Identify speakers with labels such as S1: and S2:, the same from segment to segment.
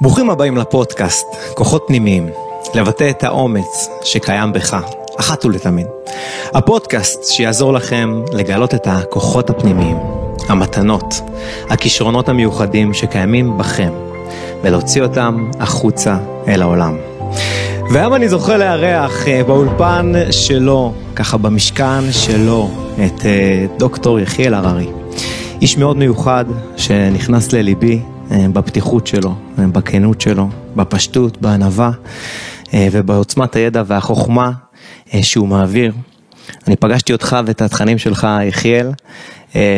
S1: ברוכים הבאים לפודקאסט, כוחות פנימיים, לבטא את האומץ שקיים בך, אחת ולתמיד. הפודקאסט שיעזור לכם לגלות את הכוחות הפנימיים, המתנות, הכישרונות המיוחדים שקיימים בכם, ולהוציא אותם החוצה אל העולם. והיום אני זוכה לארח אה, באולפן שלו, ככה במשכן שלו, את אה, דוקטור יחיאל הררי. איש מאוד מיוחד שנכנס לליבי בפתיחות שלו, בכנות שלו, בפשטות, בענווה ובעוצמת הידע והחוכמה שהוא מעביר. אני פגשתי אותך ואת התכנים שלך, יחיאל,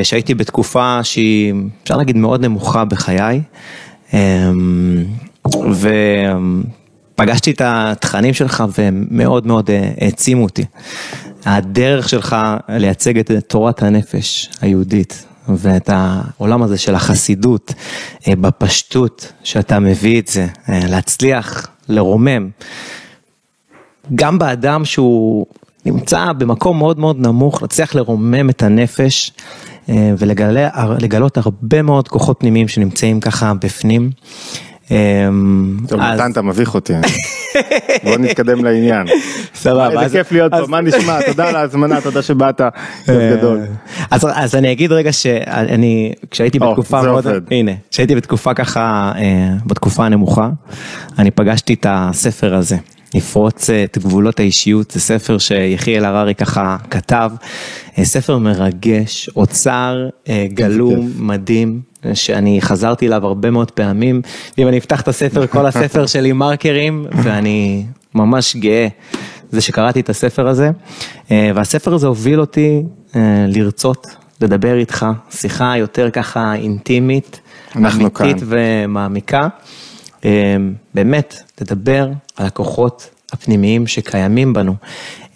S1: שהייתי בתקופה שהיא, אפשר להגיד, מאוד נמוכה בחיי. ו... פגשתי את התכנים שלך והם מאוד מאוד אה, העצימו אותי. הדרך שלך לייצג את תורת הנפש היהודית ואת העולם הזה של החסידות אה, בפשטות שאתה מביא את זה, אה, להצליח לרומם. גם באדם שהוא נמצא במקום מאוד מאוד נמוך, להצליח לרומם את הנפש ולגלות הרבה מאוד כוחות פנימיים שנמצאים ככה בפנים.
S2: טוב, מתן אתה מביך אותי, בוא נתקדם לעניין. סבבה. איזה כיף להיות פה, מה נשמע, תודה על ההזמנה, תודה שבאת, אה, גדול.
S1: אז אני אגיד רגע שאני, כשהייתי בתקופה מאוד, הנה, כשהייתי בתקופה ככה, אה, בתקופה הנמוכה, אני פגשתי את הספר הזה. לפרוץ את גבולות האישיות, זה ספר שיחיאל הררי ככה כתב, אה, ספר מרגש, אוצר גלום, מדהים, שאני חזרתי אליו הרבה מאוד פעמים, ואם אני אפתח את הספר, כל הספר שלי מרקרים, ואני ממש גאה זה שקראתי את הספר הזה, אה, והספר הזה הוביל אותי אה, לרצות לדבר איתך, שיחה יותר ככה אינטימית, אמיתית כאן. ומעמיקה, אה, באמת, לדבר על הכוחות הפנימיים שקיימים בנו.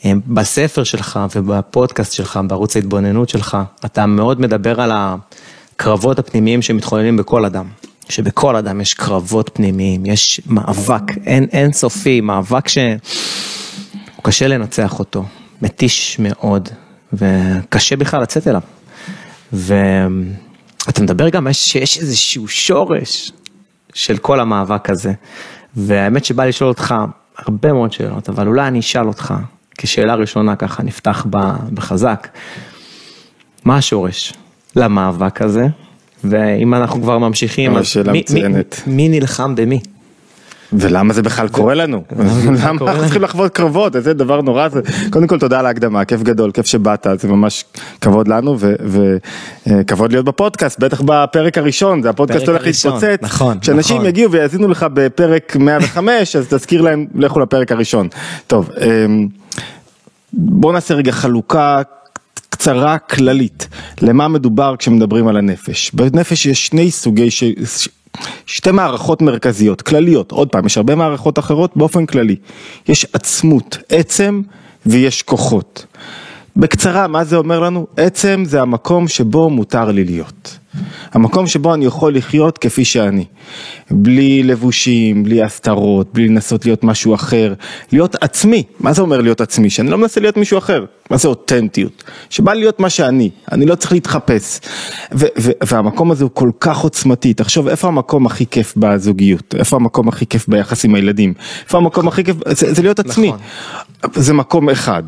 S1: בספר שלך ובפודקאסט שלך, בערוץ ההתבוננות שלך, אתה מאוד מדבר על ה... הקרבות הפנימיים שמתחוללים בכל אדם. שבכל אדם יש קרבות פנימיים, יש מאבק אין, אין סופי, מאבק שהוא קשה לנצח אותו, מתיש מאוד, וקשה בכלל לצאת אליו. ואתה מדבר גם שיש איזשהו שורש של כל המאבק הזה, והאמת שבא לשאול אותך הרבה מאוד שאלות, אבל אולי אני אשאל אותך, כשאלה ראשונה ככה נפתח בחזק, מה השורש? למאבק הזה, ואם אנחנו כבר ממשיכים, אז מי, מי, מי נלחם במי?
S2: ולמה זה בכלל קורה לנו? למה אנחנו צריכים לחוות קרבות? איזה דבר נורא זה. קודם כל תודה על ההקדמה, כיף גדול, כיף שבאת, זה ממש כבוד לנו וכבוד להיות בפודקאסט, בטח בפרק הראשון, זה הפודקאסט הולך להתפוצץ. נכון, כשאנשים נכון. יגיעו ויאזינו לך בפרק 105, אז תזכיר להם, לכו לפרק הראשון. טוב, אמ, בוא נעשה רגע חלוקה קצרה כללית למה מדובר כשמדברים על הנפש. בנפש יש שני סוגי, ש... שתי מערכות מרכזיות, כלליות, עוד פעם, יש הרבה מערכות אחרות באופן כללי. יש עצמות, עצם ויש כוחות. בקצרה, מה זה אומר לנו? עצם זה המקום שבו מותר לי להיות. המקום שבו אני יכול לחיות כפי שאני. בלי לבושים, בלי הסתרות, בלי לנסות להיות משהו אחר. להיות עצמי. מה זה אומר להיות עצמי? שאני לא מנסה להיות מישהו אחר. מה זה אותנטיות? שבא להיות מה שאני. אני לא צריך להתחפש. והמקום הזה הוא כל כך עוצמתי. תחשוב, איפה המקום הכי כיף בזוגיות? איפה המקום הכי כיף ביחס עם הילדים? איפה המקום הכי כיף? זה, זה להיות עצמי. נכון. זה מקום אחד.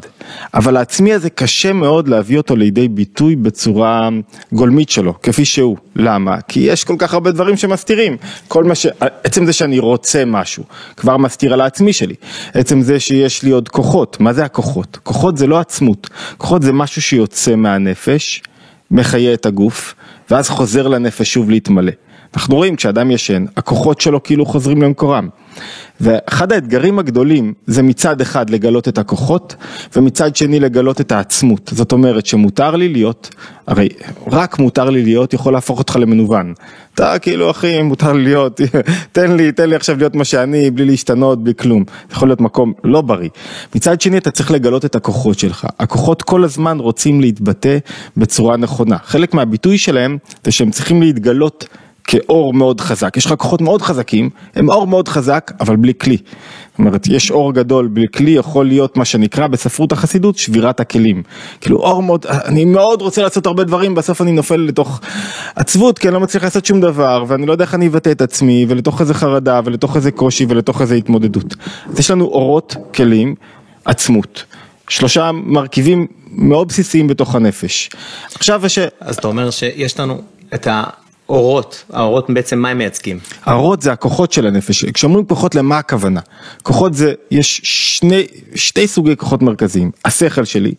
S2: אבל העצמי הזה קשה מאוד להביא אותו לידי ביטוי בצורה גולמית שלו, כפי שהוא. למה? כי יש כל כך הרבה דברים שמסתירים. כל מה ש... עצם זה שאני רוצה משהו, כבר מסתיר על העצמי שלי. עצם זה שיש לי עוד כוחות, מה זה הכוחות? כוחות זה לא עצמות, כוחות זה משהו שיוצא מהנפש, מחיה את הגוף, ואז חוזר לנפש שוב להתמלא. אנחנו רואים כשאדם ישן, הכוחות שלו כאילו חוזרים למקורם. ואחד האתגרים הגדולים זה מצד אחד לגלות את הכוחות ומצד שני לגלות את העצמות. זאת אומרת שמותר לי להיות, הרי רק מותר לי להיות יכול להפוך אותך למנוון. אתה כאילו אחי מותר לי להיות, תן לי, תן לי עכשיו להיות מה שאני בלי להשתנות, בלי כלום. יכול להיות מקום לא בריא. מצד שני אתה צריך לגלות את הכוחות שלך. הכוחות כל הזמן רוצים להתבטא בצורה נכונה. חלק מהביטוי שלהם זה שהם צריכים להתגלות כאור מאוד חזק, יש לך כוחות מאוד חזקים, הם אור מאוד חזק, אבל בלי כלי. זאת אומרת, יש אור גדול בלי כלי, יכול להיות מה שנקרא בספרות החסידות שבירת הכלים. כאילו אור מאוד, אני מאוד רוצה לעשות הרבה דברים, בסוף אני נופל לתוך עצבות, כי אני לא מצליח לעשות שום דבר, ואני לא יודע איך אני אבטא את עצמי, ולתוך איזה חרדה, ולתוך איזה קושי, ולתוך איזה התמודדות. אז יש לנו אורות, כלים, עצמות. שלושה מרכיבים מאוד בסיסיים בתוך הנפש.
S1: עכשיו יש... אז אתה אומר שיש לנו את ה... אורות, האורות בעצם מה הם מייצגים?
S2: האורות זה הכוחות של הנפש, כשאומרים כוחות למה הכוונה? כוחות זה, יש שני, שתי סוגי כוחות מרכזיים, השכל שלי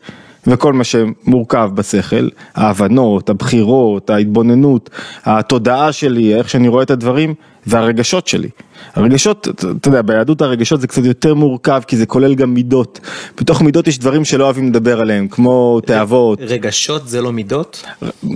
S2: וכל מה שמורכב בשכל, ההבנות, הבחירות, ההתבוננות, התודעה שלי, איך שאני רואה את הדברים והרגשות שלי. הרגשות, אתה יודע, ביהדות הרגשות זה קצת יותר מורכב כי זה כולל גם מידות. בתוך מידות יש דברים שלא אוהבים לדבר עליהם, כמו תאוות.
S1: רגשות זה לא מידות?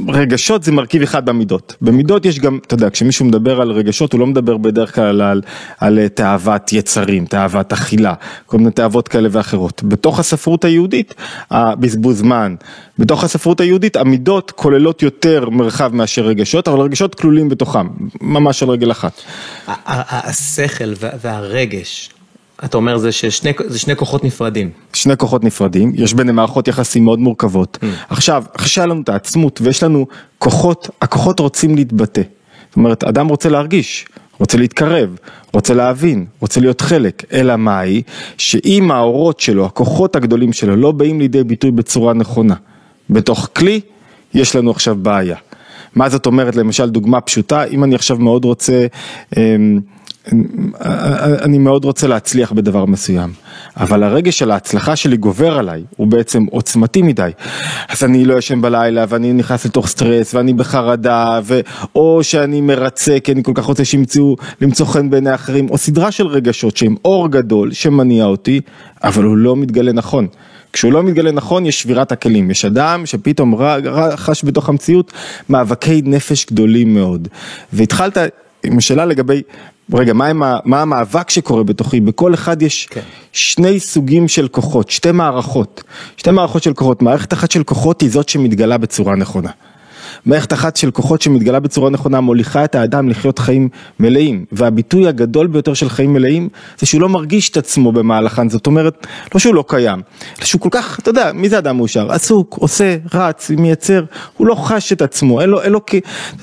S2: רגשות זה מרכיב אחד במידות. במידות יש גם, אתה יודע, כשמישהו מדבר על רגשות הוא לא מדבר בדרך כלל על, על תאוות יצרים, תאוות אכילה, כל מיני תאוות כאלה ואחרות. בתוך הספרות היהודית, הבזבוז זמן, בתוך הספרות היהודית המידות כוללות יותר מרחב מאשר רגשות, אבל רגשות כלולים בתוכם, ממש על רגל אחת.
S1: השכל והרגש, אתה אומר זה ששני זה שני כוחות נפרדים.
S2: שני כוחות נפרדים, יש ביניהם מערכות יחסים מאוד מורכבות. Mm. עכשיו, שהיה לנו את העצמות ויש לנו כוחות, הכוחות רוצים להתבטא. זאת אומרת, אדם רוצה להרגיש, רוצה להתקרב, רוצה להבין, רוצה להיות חלק, אלא מאי, שאם האורות שלו, הכוחות הגדולים שלו, לא באים לידי ביטוי בצורה נכונה, בתוך כלי, יש לנו עכשיו בעיה. מה זאת אומרת, למשל דוגמה פשוטה, אם אני עכשיו מאוד רוצה, אמ, אני מאוד רוצה להצליח בדבר מסוים, אבל הרגש של ההצלחה שלי גובר עליי, הוא בעצם עוצמתי מדי, אז אני לא ישן בלילה ואני נכנס לתוך סטרס ואני בחרדה, ו... או שאני מרצה כי אני כל כך רוצה שימצאו למצוא חן בעיני אחרים, או סדרה של רגשות שהם אור גדול שמניע אותי, אבל הוא לא מתגלה נכון. כשהוא לא מתגלה נכון יש שבירת הכלים, יש אדם שפתאום חש בתוך המציאות מאבקי נפש גדולים מאוד. והתחלת עם השאלה לגבי, רגע, מה, עם, מה המאבק שקורה בתוכי? בכל אחד יש כן. שני סוגים של כוחות, שתי מערכות, שתי מערכות של כוחות, מערכת אחת של כוחות היא זאת שמתגלה בצורה נכונה. מערכת אחת של כוחות שמתגלה בצורה נכונה מוליכה את האדם לחיות חיים מלאים. והביטוי הגדול ביותר של חיים מלאים זה שהוא לא מרגיש את עצמו במהלכן. זאת אומרת לא שהוא לא קיים אלא שהוא כל כך אתה יודע מי זה אדם מאושר? עסוק עושה רץ מייצר הוא לא חש את עצמו. אין לו, אין לו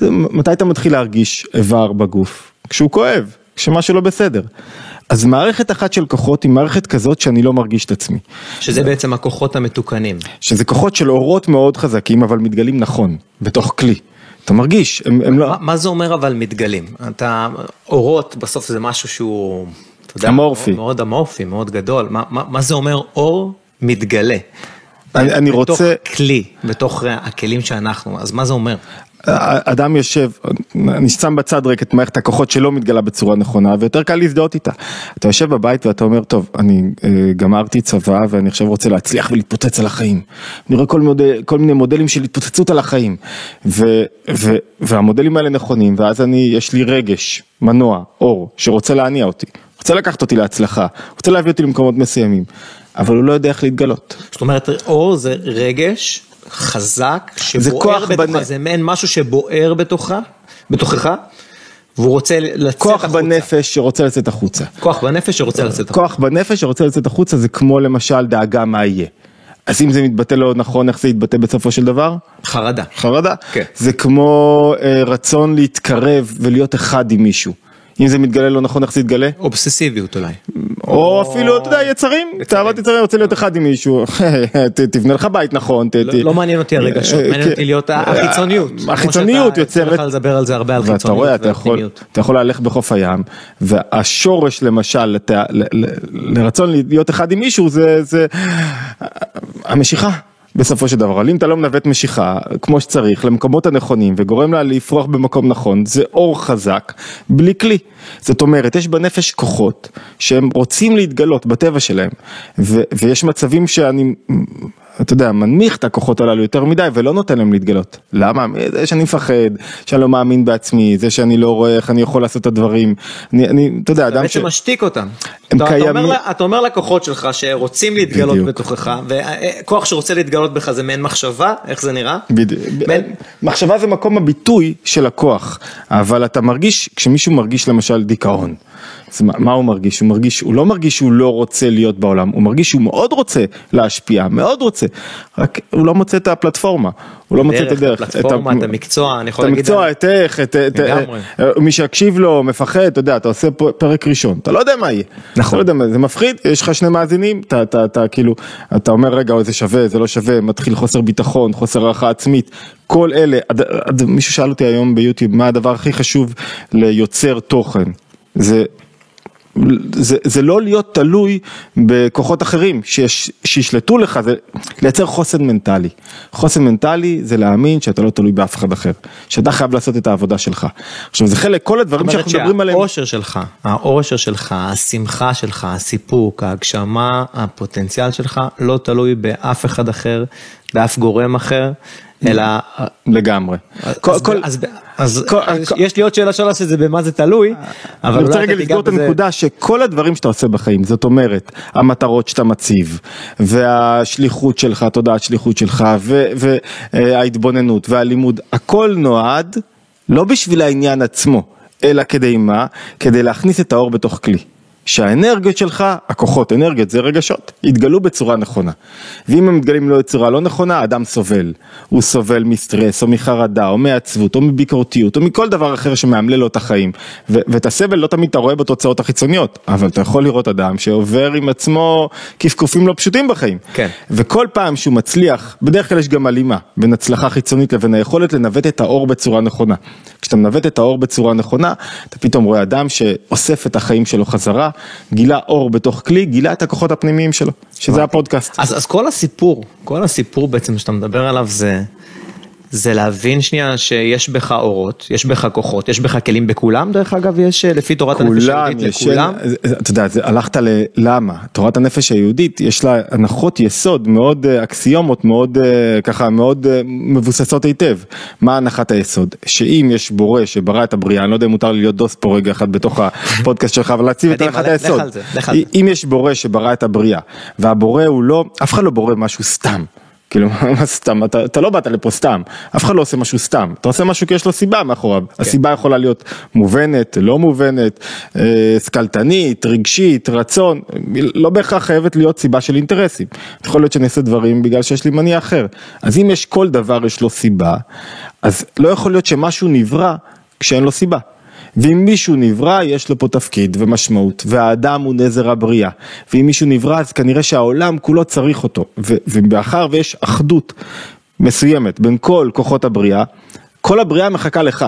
S2: מתי אתה מתחיל להרגיש איבר בגוף? כשהוא כואב כשמשהו לא בסדר אז מערכת אחת של כוחות היא מערכת כזאת שאני לא מרגיש את עצמי.
S1: שזה בעצם הכוחות המתוקנים.
S2: שזה כוחות של אורות מאוד חזקים אבל מתגלים נכון, בתוך כלי. אתה מרגיש, הם, הם לא...
S1: מה, מה זה אומר אבל מתגלים? אתה, אורות בסוף זה משהו שהוא,
S2: אתה יודע, אמורפי.
S1: מאוד, מאוד אמורפי, מאוד גדול. מה, מה, מה זה אומר אור מתגלה?
S2: אני, אני
S1: בתוך
S2: רוצה...
S1: בתוך כלי, בתוך הכלים שאנחנו, אז מה זה אומר?
S2: אדם יושב, אני שם בצד רק את מערכת הכוחות שלא מתגלה בצורה נכונה ויותר קל להזדהות איתה. אתה יושב בבית ואתה אומר, טוב, אני אה, גמרתי צבא ואני עכשיו רוצה להצליח ולהתפוצץ על החיים. אני רואה כל, מודל, כל מיני מודלים של התפוצצות על החיים. ו, ו, והמודלים האלה נכונים, ואז אני, יש לי רגש, מנוע, אור, שרוצה להניע אותי. רוצה לקחת אותי להצלחה, רוצה להביא אותי למקומות מסוימים, אבל הוא לא יודע איך להתגלות.
S1: זאת אומרת, אור זה רגש חזק, שבוער בתוכה, בנ... זה מעין משהו שבוער בתוכה, בתוכך, והוא רוצה לצאת
S2: כוח החוצה. כוח בנפש שרוצה לצאת החוצה.
S1: כוח בנפש שרוצה לצאת החוצה.
S2: כוח בנפש שרוצה לצאת החוצה זה כמו למשל דאגה מה יהיה. אז אם זה מתבטא לא נכון, איך זה יתבטא בסופו של דבר?
S1: חרדה.
S2: חרדה? כן. זה כמו אה, רצון להתקרב ולהיות אחד עם מישהו. אם זה מתגלה לא נכון איך זה יתגלה?
S1: אובססיביות אולי.
S2: או אפילו אתה יודע יצרים, תאוות יצרים רוצה להיות אחד עם מישהו, תבנה לך בית נכון.
S1: לא, לא מעניין אותי הרגשות, אה, מעניין אותי להיות החיצוניות.
S2: החיצוניות יוצרת.
S1: אתה לדבר על זה הרבה על חיצוניות
S2: והפנימיות. אתה יכול להלך בחוף הים והשורש למשל לרצון להיות אחד עם מישהו זה המשיכה. בסופו של דבר, אבל אם אתה לא מנווט משיכה כמו שצריך למקומות הנכונים וגורם לה לפרוח במקום נכון, זה אור חזק בלי כלי. זאת אומרת, יש בנפש כוחות שהם רוצים להתגלות בטבע שלהם, ו- ויש מצבים שאני אתה יודע, מנמיך את הכוחות הללו יותר מדי ולא נותן להם להתגלות. למה? זה שאני מפחד, שאני לא מאמין בעצמי, זה שאני לא רואה איך אני יכול לעשות את הדברים. אני, אני אתה יודע,
S1: אדם ש... אתה בעצם משתיק אותם. הם אתה, קיימים. אתה אומר, אתה אומר לקוחות שלך שרוצים להתגלות בדיוק. בתוכך, וכוח שרוצה להתגלות בך זה מעין מחשבה, איך זה נראה?
S2: בדיוק. מעין... מחשבה זה מקום הביטוי של הכוח, אבל אתה מרגיש, כשמישהו מרגיש למשל דיכאון. אז מה, מה הוא מרגיש? הוא מרגיש, הוא לא מרגיש שהוא לא רוצה להיות בעולם, הוא מרגיש שהוא מאוד רוצה להשפיע, מאוד רוצה, רק הוא לא מוצא את הפלטפורמה, הוא לא מוצא את הדרך.
S1: את הפלטפורמה, את המקצוע, אני יכול להגיד.
S2: את המקצוע, את איך, את, את, את, מי שיקשיב לו, מפחד, אתה יודע, אתה עושה פרק ראשון, אתה לא יודע מה יהיה. נכון. אתה לא יודע, זה מפחיד, יש לך שני מאזינים, אתה, אתה, אתה כאילו, אתה אומר רגע, זה שווה, זה לא שווה, מתחיל חוסר ביטחון, חוסר הערכה עצמית, כל אלה, מישהו שאל אותי היום ביוטיוב, מה הדבר הכי חשוב ליוצר תוכן? זה זה, זה לא להיות תלוי בכוחות אחרים שיש, שישלטו לך, זה לייצר חוסן מנטלי. חוסן מנטלי זה להאמין שאתה לא תלוי באף אחד אחר, שאתה חייב לעשות את העבודה שלך. עכשיו זה חלק, כל הדברים שאנחנו מדברים עליהם.
S1: האושר שלך, האושר שלך, השמחה שלך, הסיפוק, ההגשמה, הפוטנציאל שלך, לא תלוי באף אחד אחר, באף גורם אחר. אלא...
S2: לגמרי.
S1: אז יש לי עוד שאלה שלוש שזה במה זה תלוי,
S2: אבל אני רוצה רגע לסגור את הנקודה שכל הדברים שאתה עושה בחיים, זאת אומרת, המטרות שאתה מציב, והשליחות שלך, התודעת שליחות שלך, וההתבוננות והלימוד, הכל נועד לא בשביל העניין עצמו, אלא כדי מה? כדי להכניס את האור בתוך כלי. שהאנרגיות שלך, הכוחות, אנרגיות זה רגשות, יתגלו בצורה נכונה. ואם הם מתגלים לא בצורה לא נכונה, האדם סובל. הוא סובל מסטרס, או מחרדה, או מעצבות, או מביקורתיות, או מכל דבר אחר שמאמלל לו את החיים. ו- ואת הסבל לא תמיד אתה רואה בתוצאות החיצוניות, אבל אתה יכול לראות אדם שעובר עם עצמו קפקופים לא פשוטים בחיים.
S1: כן.
S2: וכל פעם שהוא מצליח, בדרך כלל יש גם הלימה בין הצלחה חיצונית לבין היכולת לנווט את האור בצורה נכונה. כשאתה מנווט את האור בצורה נכונה, אתה פתאום רואה אדם שאוסף את החיים שלו חזרה, גילה אור בתוך כלי, גילה את הכוחות הפנימיים שלו, שזה הפודקאסט.
S1: אז, אז כל הסיפור, כל הסיפור בעצם שאתה מדבר עליו זה... זה להבין שנייה שיש בך אורות, יש בך כוחות, יש בך כלים בכולם דרך אגב, יש לפי תורת הנפש היהודית לכולם.
S2: אתה יודע, הלכת ללמה, תורת הנפש היהודית יש לה הנחות יסוד מאוד אה, אקסיומות, מאוד אה, ככה, מאוד אה, מבוססות היטב. מה הנחת היסוד? שאם יש בורא שברא את הבריאה, אני לא יודע אם מותר לי להיות דוס פה רגע אחד בתוך הפודקאסט שלך, אבל להציב את הנחת היסוד. אם יש בורא שברא את הבריאה, והבורא הוא לא, אף אחד לא בורא משהו סתם. כאילו מה סתם, אתה, אתה לא באת לפה סתם, אף אחד לא עושה משהו סתם, אתה עושה משהו כי יש לו סיבה מאחוריו, כן. הסיבה יכולה להיות מובנת, לא מובנת, אה, שכלתנית, רגשית, רצון, לא בהכרח חייבת להיות סיבה של אינטרסים, יכול להיות שאני אעשה דברים בגלל שיש לי מניע אחר, אז אם יש כל דבר יש לו סיבה, אז לא יכול להיות שמשהו נברא כשאין לו סיבה. ואם מישהו נברא, יש לו פה תפקיד ומשמעות, והאדם הוא נזר הבריאה. ואם מישהו נברא, אז כנראה שהעולם כולו צריך אותו. ומאחר ויש אחדות מסוימת בין כל כוחות הבריאה, כל הבריאה מחכה לך.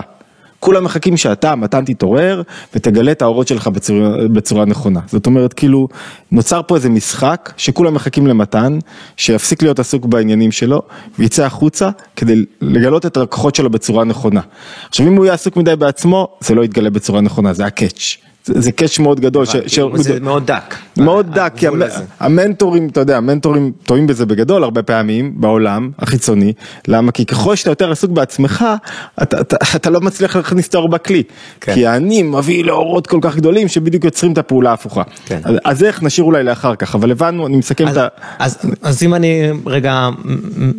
S2: כולם מחכים שאתה, מתן תתעורר ותגלה את האורות שלך בצורה, בצורה נכונה. זאת אומרת, כאילו, נוצר פה איזה משחק שכולם מחכים למתן, שיפסיק להיות עסוק בעניינים שלו, ויצא החוצה כדי לגלות את הכוחות שלו בצורה נכונה. עכשיו, אם הוא יהיה עסוק מדי בעצמו, זה לא יתגלה בצורה נכונה, זה הקאץ'. זה קאץ' מאוד גדול.
S1: זה מאוד דק.
S2: מאוד דק, כי המנטורים, אתה יודע, המנטורים טועים בזה בגדול הרבה פעמים בעולם החיצוני, למה? כי ככל שאתה יותר עסוק בעצמך, אתה לא מצליח להכניס את האור בכלי. כן. כי האני מביא לאורות כל כך גדולים שבדיוק יוצרים את הפעולה ההפוכה. כן. אז איך נשאיר אולי לאחר כך, אבל הבנו, אני מסכם את ה...
S1: אז אם אני רגע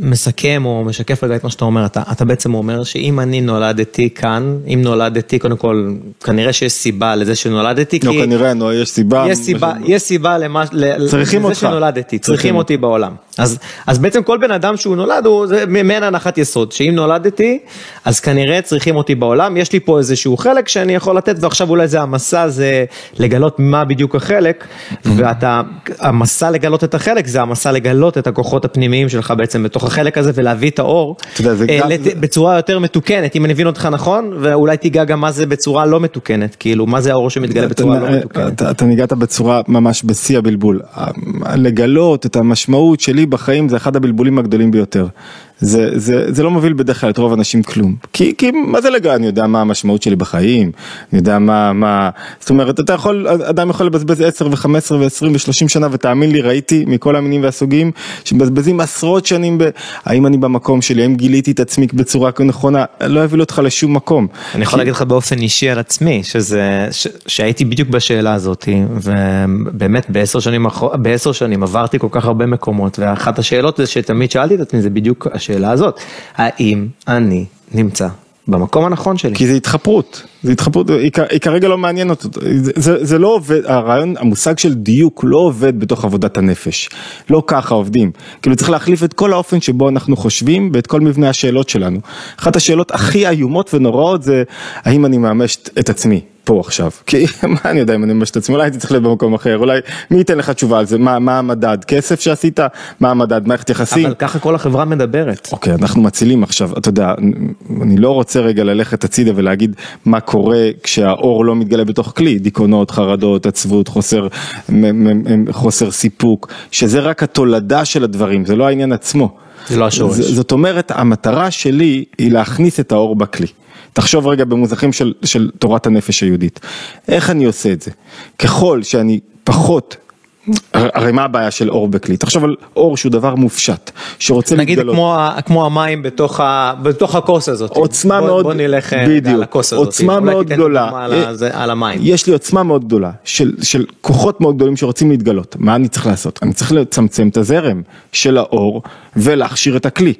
S1: מסכם או משקף רגע את מה שאתה אומר, אתה בעצם אומר שאם אני נולדתי כאן, אם נולדתי, קודם כל, כנראה שיש סיבה לזה שנולדתי,
S2: לא, כנראה, יש סיבה.
S1: יש סיבה, יש סיבה למה,
S2: צריכים
S1: לזה שנולדתי, צריכים אותי בעולם. אז, אז בעצם כל בן אדם שהוא נולד הוא מעין הנחת יסוד, שאם נולדתי, אז כנראה צריכים אותי בעולם, יש לי פה איזשהו חלק שאני יכול לתת, ועכשיו אולי זה המסע, זה לגלות מה בדיוק החלק, ואתה, המסע לגלות את החלק, זה המסע לגלות את הכוחות הפנימיים שלך בעצם בתוך החלק הזה, ולהביא את האור, יודע, אה, לת, בצורה יותר מתוקנת, אם אני מבין אותך נכון, ואולי תיגע גם מה זה בצורה לא מתוקנת, כאילו, מה זה האור שמתגלה בצורה לא מתוקנת.
S2: אתה, אתה ניגעת בצורה ממש בשיא הבלבול, לגלות את המשמעות שלי בחיים זה אחד הבלבולים הגדולים ביותר. זה, זה, זה לא מוביל בדרך כלל את רוב האנשים כלום. כי, כי מה זה לגמרי, אני יודע מה המשמעות שלי בחיים, אני יודע מה, מה, זאת אומרת, אתה יכול, אדם יכול לבזבז 10 ו-15 ו-20 ו-30 שנה, ותאמין לי, ראיתי מכל המינים והסוגים, שמבזבזים עשרות שנים ב... האם אני במקום שלי, האם גיליתי את עצמי בצורה נכונה, לא יביא אותך לשום מקום.
S1: אני יכול כי... להגיד לך באופן אישי על עצמי, שזה, ש, שהייתי בדיוק בשאלה הזאת, ובאמת בעשר שנים, בעשר שנים עברתי כל כך הרבה מקומות, ואחת השאלות זה שתמיד שאלתי את עצמי, זה בדיוק השאלה הזאת, האם אני נמצא במקום הנכון שלי.
S2: כי זה התחפרות, זה התחפרות, היא, היא כרגע לא מעניינת אותו, זה, זה, לא עובד, הרעיון, המושג של דיוק לא עובד בתוך עבודת הנפש, לא ככה עובדים, כאילו צריך להחליף את כל האופן שבו אנחנו חושבים ואת כל מבנה השאלות שלנו. אחת השאלות הכי איומות ונוראות זה האם אני מאמש את עצמי. פה עכשיו, כי מה אני יודע אם אני ממש את עצמי, אולי הייתי צריך להיות במקום אחר, אולי מי ייתן לך תשובה על זה, מה, מה המדד, כסף שעשית, מה המדד, מערכת יחסים.
S1: אבל ככה כל החברה מדברת.
S2: אוקיי, אנחנו מצילים עכשיו, אתה יודע, אני לא רוצה רגע ללכת הצידה ולהגיד מה קורה כשהאור לא מתגלה בתוך כלי, דיכאונות, חרדות, עצבות, חוסר, חוסר סיפוק, שזה רק התולדה של הדברים, זה לא העניין עצמו.
S1: זה לא השורש.
S2: זאת אומרת, המטרה שלי היא להכניס את האור בכלי. תחשוב רגע במוזכים של, של תורת הנפש היהודית. איך אני עושה את זה? ככל שאני פחות הרי מה הבעיה של אור בכלי? תחשוב על אור שהוא דבר מופשט, שרוצה
S1: נגיד להתגלות. נגיד כמו המים בתוך, ה, בתוך הכוס הזאת.
S2: עוצמה
S1: בוא,
S2: מאוד,
S1: בוא נלך אה,
S2: בדיוק,
S1: על הכוס הזאת.
S2: עוצמה מאוד גדולה.
S1: על, ה, זה, על המים.
S2: יש לי עוצמה מאוד גדולה של, של כוחות מאוד גדולים שרוצים להתגלות. מה אני צריך לעשות? אני צריך לצמצם את הזרם של האור ולהכשיר את הכלי.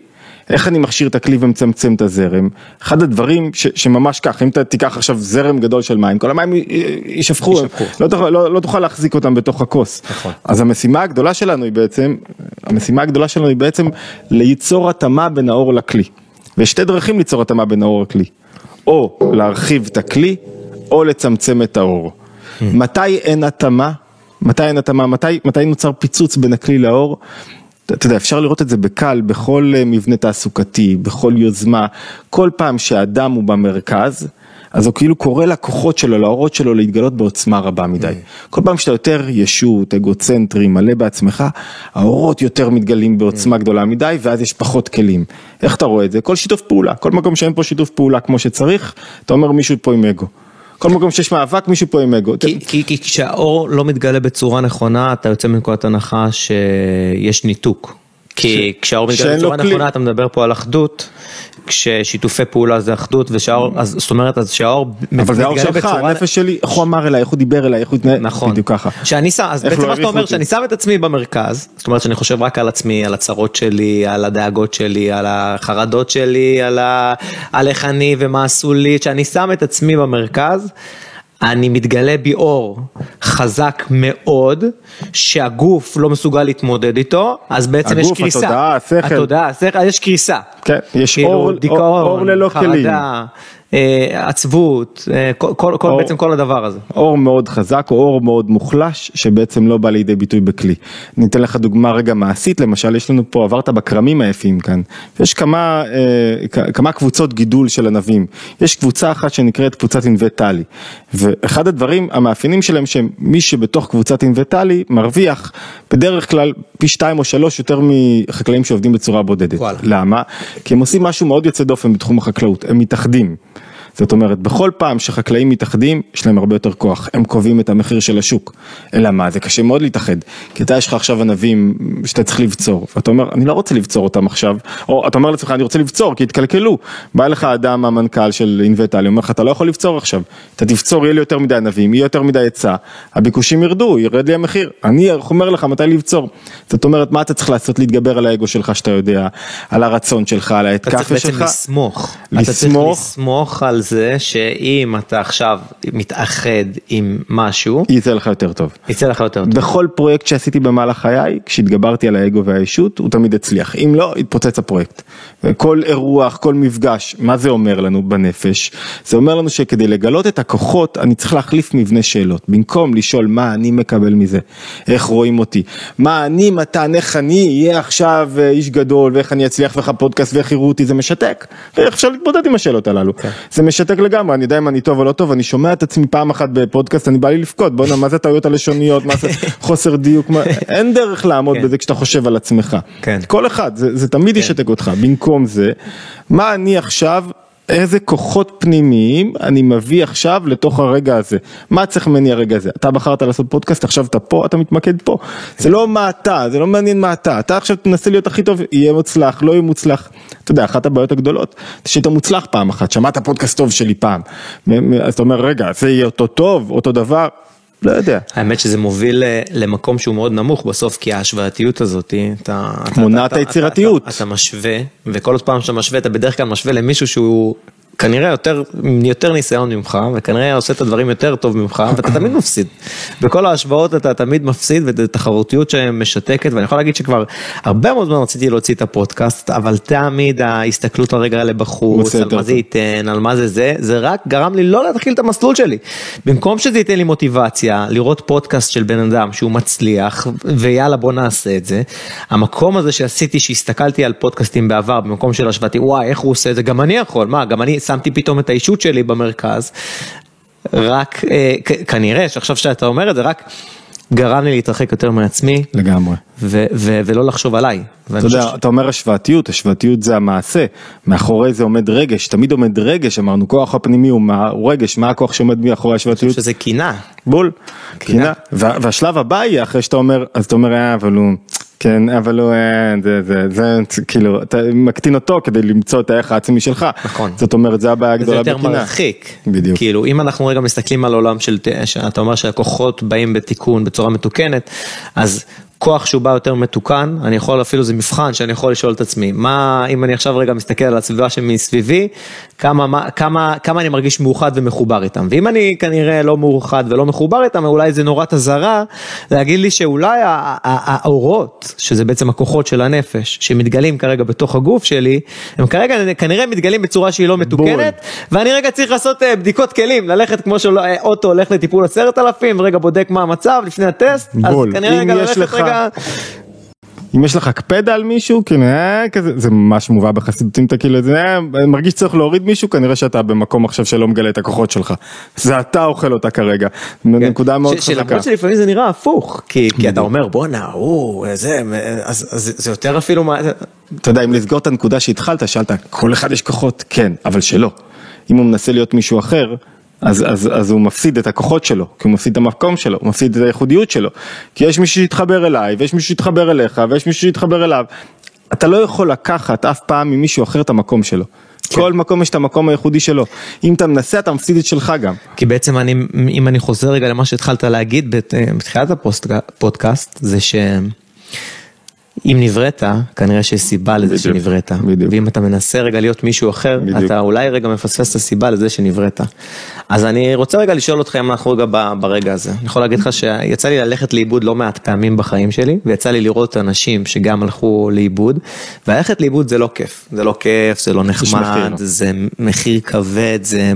S2: איך אני מכשיר את הכלי ומצמצם את הזרם? אחד הדברים ש, שממש כך, אם אתה תיקח עכשיו זרם גדול של מים, כל המים יישפכו, לא, לא, לא, לא תוכל להחזיק אותם בתוך הכוס. נכון. אז המשימה הגדולה שלנו היא בעצם, המשימה הגדולה שלנו היא בעצם ליצור התאמה בין האור לכלי. ויש שתי דרכים ליצור התאמה בין האור לכלי. או להרחיב את הכלי, או לצמצם את האור. Hmm. מתי אין התאמה? מתי אין התאמה? מתי, מתי נוצר פיצוץ בין הכלי לאור? אתה יודע, אפשר לראות את זה בקל, בכל אה, מבנה תעסוקתי, בכל יוזמה, כל פעם שאדם הוא במרכז, אז הוא כאילו קורא לכוחות שלו, לאורות שלו להתגלות בעוצמה רבה מדי. Mm. כל פעם שאתה יותר ישות, אגוצנטרי, מלא בעצמך, האורות יותר מתגלים בעוצמה mm. גדולה מדי, ואז יש פחות כלים. איך אתה רואה את זה? כל שיתוף פעולה, כל מקום שאין פה שיתוף פעולה כמו שצריך, אתה אומר מישהו פה עם אגו. כל מקום שיש מאבק מישהו פה עם אגו.
S1: כי כשהאור לא מתגלה בצורה נכונה אתה יוצא מנקודת הנחה שיש ניתוק. כי כשהאור מתגלה בצורה נכונה אתה מדבר פה על אחדות. כששיתופי פעולה זה אחדות ושהאור, אז זאת אומרת, אז שהאור
S2: אבל זה האור שלך, הנפש שלי, איך הוא אמר אליי, איך הוא דיבר אליי, איך הוא התנהל,
S1: נכון,
S2: בדיוק ככה.
S1: שאני שם, אז בעצם לא מה שאתה אומר, שאני שם את עצמי במרכז, זאת אומרת שאני חושב רק על עצמי, על הצרות שלי, על הדאגות שלי, על החרדות שלי, על איך אני ומה עשו לי, שאני שם את עצמי במרכז. אני מתגלה בי אור חזק מאוד, שהגוף לא מסוגל להתמודד איתו, אז בעצם
S2: הגוף,
S1: יש קריסה.
S2: הגוף, התודעה, השכל.
S1: התודעה, השכל, יש קריסה.
S2: כן, יש כאילו, אור, דיכאון, אור, אור ללא
S1: חרדה, כלים. אה, עצבות, אה, כל, כל, כל, בעצם כל הדבר הזה.
S2: אור מאוד חזק או אור מאוד מוחלש שבעצם לא בא לידי ביטוי בכלי. אני אתן לך דוגמה רגע מעשית, למשל יש לנו פה, עברת בכרמים היפים כאן, יש כמה, אה, כמה קבוצות גידול של ענבים. יש קבוצה אחת שנקראת קבוצת ענבי טלי, ואחד הדברים המאפיינים שלהם שמי שבתוך קבוצת ענבי טלי מרוויח בדרך כלל פי שתיים או שלוש יותר מחקלאים שעובדים בצורה בודדת. וואלה. למה? כי הם עושים משהו מאוד יוצא דופן בתחום החקלאות, הם מתאחדים. זאת אומרת, בכל פעם שחקלאים מתאחדים, יש להם הרבה יותר כוח, הם קובעים את המחיר של השוק. אלא מה, זה קשה מאוד להתאחד, כי אתה יש לך עכשיו ענבים שאתה צריך לבצור, ואתה אומר, אני לא רוצה לבצור אותם עכשיו, או אתה אומר לעצמך, אני רוצה לבצור, כי התקלקלו. בא אליך אדם, המנכ"ל של אינבטלי, אומר לך, אתה לא יכול לבצור עכשיו, אתה תבצור, יהיה לי יותר מדי ענבים, יהיה יותר מדי היצע, הביקושים ירדו, ירד לי המחיר, אני אומר לך מתי לבצור. זאת אומרת, מה אתה צריך לעשות להתגבר על האגו שלך שאתה יודע, על הרצון שלך, על ההתקפה שלך. אתה צריך בעצם
S1: לסמוך. לסמוך. אתה צריך לסמוך על זה שאם אתה עכשיו מתאחד עם משהו,
S2: יצא לך יותר טוב.
S1: יצא לך יותר טוב.
S2: בכל פרויקט שעשיתי במהלך חיי, כשהתגברתי על האגו והאישות, הוא תמיד הצליח. אם לא, התפוצץ הפרויקט. כל אירוח, כל מפגש, מה זה אומר לנו בנפש? זה אומר לנו שכדי לגלות את הכוחות, אני צריך להחליף מבנה שאלות. במקום לשאול מה אני מקבל מזה, איך רואים אותי, מה אני, מתן, איך אני אהיה עכשיו אה, איש גדול, ואיך אני אצליח ואיך הפודקאסט ואיך יראו אותי, זה משתק. ואיך אפשר להתמודד עם השאלות הללו. Okay. כן. זה מש... משתק לגמרי, אני יודע אם אני טוב או לא טוב, אני שומע את עצמי פעם אחת בפודקאסט, אני בא לי לבכות, בוא'נה, מה זה טעויות הלשוניות, מה זה חוסר דיוק, מה, אין דרך לעמוד כן. בזה כשאתה חושב על עצמך. כן. כל אחד, זה, זה תמיד כן. ישתק אותך, במקום זה, מה אני עכשיו... איזה כוחות פנימיים אני מביא עכשיו לתוך הרגע הזה. מה צריך ממני הרגע הזה? אתה בחרת לעשות פודקאסט, עכשיו אתה פה, אתה מתמקד פה. זה לא מה אתה, זה לא מעניין מה אתה. אתה עכשיו תנסה להיות הכי טוב, יהיה מוצלח, לא יהיה מוצלח. אתה יודע, אחת הבעיות הגדולות, זה שאתה מוצלח פעם אחת, שמעת פודקאסט טוב שלי פעם. אז אתה אומר, רגע, זה יהיה אותו טוב, אותו דבר. לא יודע.
S1: האמת שזה מוביל אה, למקום שהוא מאוד נמוך בסוף, כי ההשוואתיות הזאת, אתה...
S2: מונעת היצירתיות.
S1: אתה, אתה, אתה משווה, וכל פעם שאתה משווה, אתה בדרך כלל משווה למישהו שהוא כנראה יותר, יותר ניסיון ממך, וכנראה עושה את הדברים יותר טוב ממך, ואתה תמיד מפסיד. בכל ההשוואות אתה תמיד מפסיד, ותחרותיות שמשתקת, ואני יכול להגיד שכבר הרבה מאוד זמן רציתי להוציא את הפודקאסט, אבל תמיד ההסתכלות הרגע לבחוץ, על מה זה ייתן, על מה זה זה, זה רק גרם לי לא להתחיל את המסלול שלי. במקום שזה ייתן לי מוטיבציה, לראות פודקאסט של בן אדם שהוא מצליח, ויאללה בוא נעשה את זה, המקום הזה שעשיתי, שהסתכלתי על פודקאסטים בעבר, במקום של השוואתי, וואי, איך הוא עושה את זה, גם אני יכול, מה, גם אני שמתי פתאום את האישות שלי במרכז, רק אה, כנראה שעכשיו שאתה אומר את זה, רק גרם לי להתרחק יותר מעצמי.
S2: לגמרי.
S1: ו- ו- ולא לחשוב עליי.
S2: אתה יודע, ש... אתה אומר השוואתיות, השוואתיות זה המעשה, מאחורי זה עומד רגש, תמיד עומד רגש, אמרנו, כוח הפנימי הוא, מה, הוא רגש, מה הכוח שעומד מאחורי השוואתיות?
S1: שזה קינה.
S2: בול, קינה. והשלב הבא יהיה אחרי שאתה אומר, אז אתה אומר, אה, אבל הוא... כן, אבל הוא, אה, זה, זה, זה, זה, כאילו, אתה מקטין אותו כדי למצוא את הערך העצמי שלך.
S1: נכון.
S2: זאת אומרת, זה הבעיה הגדולה
S1: בקינה. זה יותר מרחיק.
S2: בדיוק.
S1: כאילו, אם אנחנו רגע מסתכלים על עולם של, אתה אומר שהכוחות באים בתיקון בצורה מתוקנת, אז כוח שהוא בא יותר מתוקן, אני יכול אפילו, זה מבחן שאני יכול לשאול את עצמי, מה, אם אני עכשיו רגע מסתכל על הסביבה שמסביבי, כמה, מה, כמה, כמה אני מרגיש מאוחד ומחובר איתם, ואם אני כנראה לא מאוחד ולא מחובר איתם, אולי זה נורת אזהרה, להגיד לי שאולי האורות, שזה בעצם הכוחות של הנפש, שמתגלים כרגע בתוך הגוף שלי, הם כרגע כנראה מתגלים בצורה שהיא לא מתוקנת, בול. ואני רגע צריך לעשות אה, בדיקות כלים, ללכת כמו שאוטו הולך לטיפול עשרת אלפים, רגע בודק מה המצב לפני הטסט, בול. אז כנראה רגע ללכת רגע רגע...
S2: אם יש לך קפדה על מישהו, כאילו, אה, כזה, זה ממש מובא בחסידות, אם אתה כאילו, זה אה, מרגיש שצריך להוריד מישהו, כנראה שאתה במקום עכשיו שלא מגלה את הכוחות שלך. זה אתה אוכל אותה כרגע, כן. נקודה מאוד חזקה.
S1: שלמרות שלפעמים זה נראה הפוך, כי, כי אתה אומר בואנה, הוא, זה, אז, אז זה יותר אפילו מה...
S2: אתה יודע, אם לסגור את הנקודה שהתחלת, שאלת, כל אחד יש כוחות, כן, אבל שלא. אם הוא מנסה להיות מישהו אחר, אז, אז, אז הוא מפסיד את הכוחות שלו, כי הוא מפסיד את המקום שלו, הוא מפסיד את הייחודיות שלו. כי יש מישהו שיתחבר אליי, ויש מישהו שיתחבר אליך, ויש מישהו שיתחבר אליו. אתה לא יכול לקחת אף פעם ממישהו אחר את המקום שלו. כן. כל מקום יש את המקום הייחודי שלו. אם אתה מנסה, אתה מפסיד את שלך גם.
S1: כי בעצם אני, אם אני חוזר רגע למה שהתחלת להגיד בתחילת הפודקאסט, זה ש... אם נבראת, כנראה שיש סיבה לזה שנבראת. בדיוק. ואם אתה מנסה רגע להיות מישהו אחר, בדיוק. אתה אולי רגע מפספס את הסיבה לזה שנבראת. אז אני רוצה רגע לשאול אותך אם אנחנו רגע ברגע הזה. אני יכול להגיד לך שיצא לי ללכת לאיבוד לא מעט פעמים בחיים שלי, ויצא לי לראות אנשים שגם הלכו לאיבוד, וללכת לאיבוד זה לא כיף. זה לא כיף, זה לא נחמד, זה מחיר כבד, זה...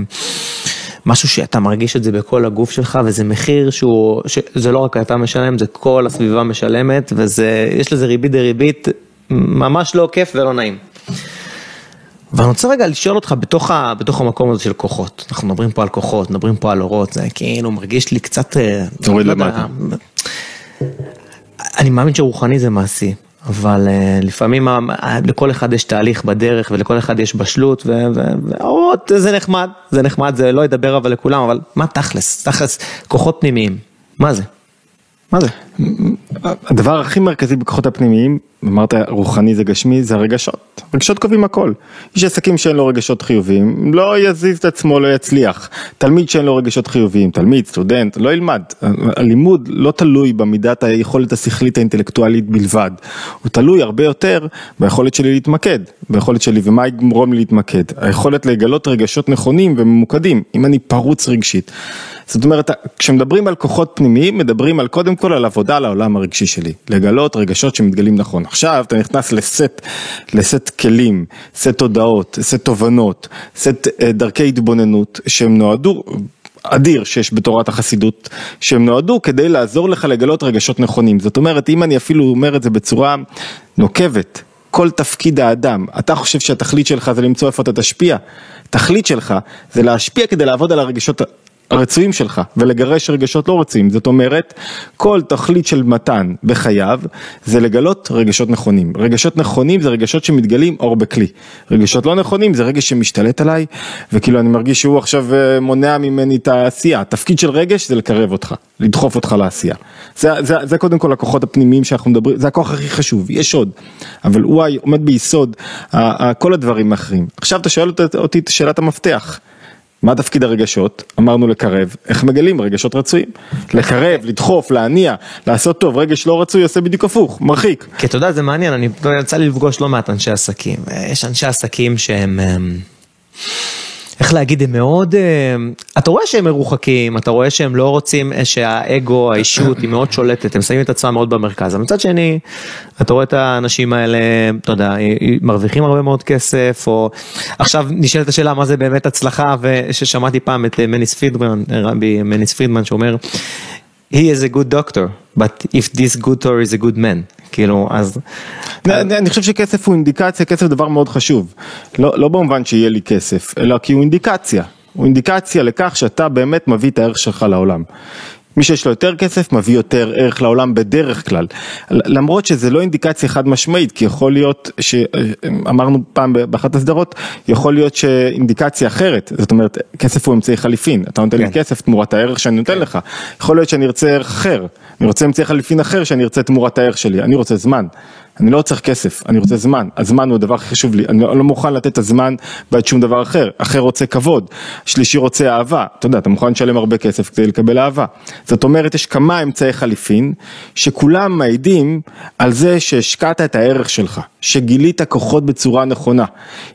S1: משהו שאתה מרגיש את זה בכל הגוף שלך וזה מחיר שהוא, זה לא רק אתה משלם, זה כל הסביבה משלמת וזה, יש לזה ריבית דריבית ממש לא כיף ולא נעים. ואני רוצה רגע לשאול אותך בתוך, ה, בתוך המקום הזה של כוחות, אנחנו מדברים פה על כוחות, מדברים פה על אורות, זה כאילו מרגיש לי קצת...
S2: אה, תוריד לא למטה.
S1: אני מאמין שרוחני זה מעשי, אבל uh, לפעמים uh, לכל אחד יש תהליך בדרך ולכל אחד יש בשלות והאורות זה נחמד, זה נחמד, זה לא ידבר אבל לכולם, אבל מה תכלס, תכלס, כוחות פנימיים, מה זה? מה זה?
S2: הדבר הכי מרכזי בכוחות הפנימיים, אמרת רוחני זה גשמי, זה הרגשות. רגשות קובעים הכל. יש עסקים שאין לו רגשות חיוביים, לא יזיז את עצמו, לא יצליח. תלמיד שאין לו רגשות חיוביים, תלמיד, סטודנט, לא ילמד. הלימוד לא תלוי במידת היכולת השכלית האינטלקטואלית בלבד. הוא תלוי הרבה יותר ביכולת שלי להתמקד, ביכולת שלי ומה יגרום לי להתמקד. היכולת לגלות רגשות נכונים וממוקדים, אם אני פרוץ רגשית. זאת אומרת, כשמדברים על כוחות פנימיים, מדברים על קודם כל על עבודה על העולם הרגשי שלי. לגלות רגשות שמתגלים נכון. עכשיו אתה נכנס לסט, לסט כלים, סט תודעות, סט תובנות, סט אה, דרכי התבוננות, שהם נועדו, אדיר שיש בתורת החסידות, שהם נועדו כדי לעזור לך לגלות רגשות נכונים. זאת אומרת, אם אני אפילו אומר את זה בצורה נוקבת, כל תפקיד האדם, אתה חושב שהתכלית שלך זה למצוא איפה אתה תשפיע, תכלית שלך זה להשפיע כדי לעבוד על הרגשות הרצויים שלך ולגרש רגשות לא רצויים, זאת אומרת כל תכלית של מתן בחייו זה לגלות רגשות נכונים, רגשות נכונים זה רגשות שמתגלים אור בכלי, רגשות לא נכונים זה רגש שמשתלט עליי וכאילו אני מרגיש שהוא עכשיו אה, מונע ממני את העשייה, התפקיד של רגש זה לקרב אותך, לדחוף אותך לעשייה, זה, זה, זה קודם כל הכוחות הפנימיים שאנחנו מדברים, זה הכוח הכי חשוב, יש עוד, אבל הוא עומד ביסוד כל הדברים האחרים, עכשיו אתה שואל אותי את שאלת המפתח מה תפקיד הרגשות? אמרנו לקרב, איך מגלים רגשות רצויים? לקרב, לדחוף, להניע, לעשות טוב, רגש לא רצוי עושה בדיוק הפוך, מרחיק.
S1: כי אתה יודע, זה מעניין, אני יצא לי לפגוש לא מעט אנשי עסקים. יש אנשי עסקים שהם... איך להגיד, הם מאוד, אה, אתה רואה שהם מרוחקים, אתה רואה שהם לא רוצים, אה, שהאגו, האישות היא מאוד שולטת, הם שמים את עצמם מאוד במרכז. מצד שני, אתה רואה את האנשים האלה, אתה יודע, מרוויחים הרבה מאוד כסף, או עכשיו נשאלת השאלה מה זה באמת הצלחה, וששמעתי פעם את אה, מניס פרידמן, רבי מניס פרידמן שאומר, he is a good doctor, but if this good doctor is a good man. כאילו אז.
S2: אני חושב שכסף הוא אינדיקציה, כסף דבר מאוד חשוב, לא, לא במובן שיהיה לי כסף, אלא כי הוא אינדיקציה, הוא אינדיקציה לכך שאתה באמת מביא את הערך שלך לעולם. מי שיש לו יותר כסף מביא יותר ערך לעולם בדרך כלל, למרות שזה לא אינדיקציה חד משמעית, כי יכול להיות, אמרנו פעם באחת הסדרות, יכול להיות שאינדיקציה אחרת, זאת אומרת כסף הוא אמצעי חליפין, אתה נותן כן. לי כסף תמורת הערך שאני נותן כן. לך, יכול להיות שאני ארצה ערך אחר, אני רוצה אמצעי חליפין אחר שאני ארצה תמורת הערך שלי, אני רוצה זמן. אני לא צריך כסף, אני רוצה זמן, הזמן הוא הדבר הכי חשוב לי, אני לא, מוכן לתת את הזמן בעד שום דבר אחר, אחר רוצה כבוד, שלישי רוצה אהבה, אתה יודע, אתה מוכן לשלם הרבה כסף כדי לקבל אהבה, זאת אומרת יש כמה אמצעי חליפין, שכולם מעידים על זה שהשקעת את הערך שלך, שגילית כוחות בצורה נכונה,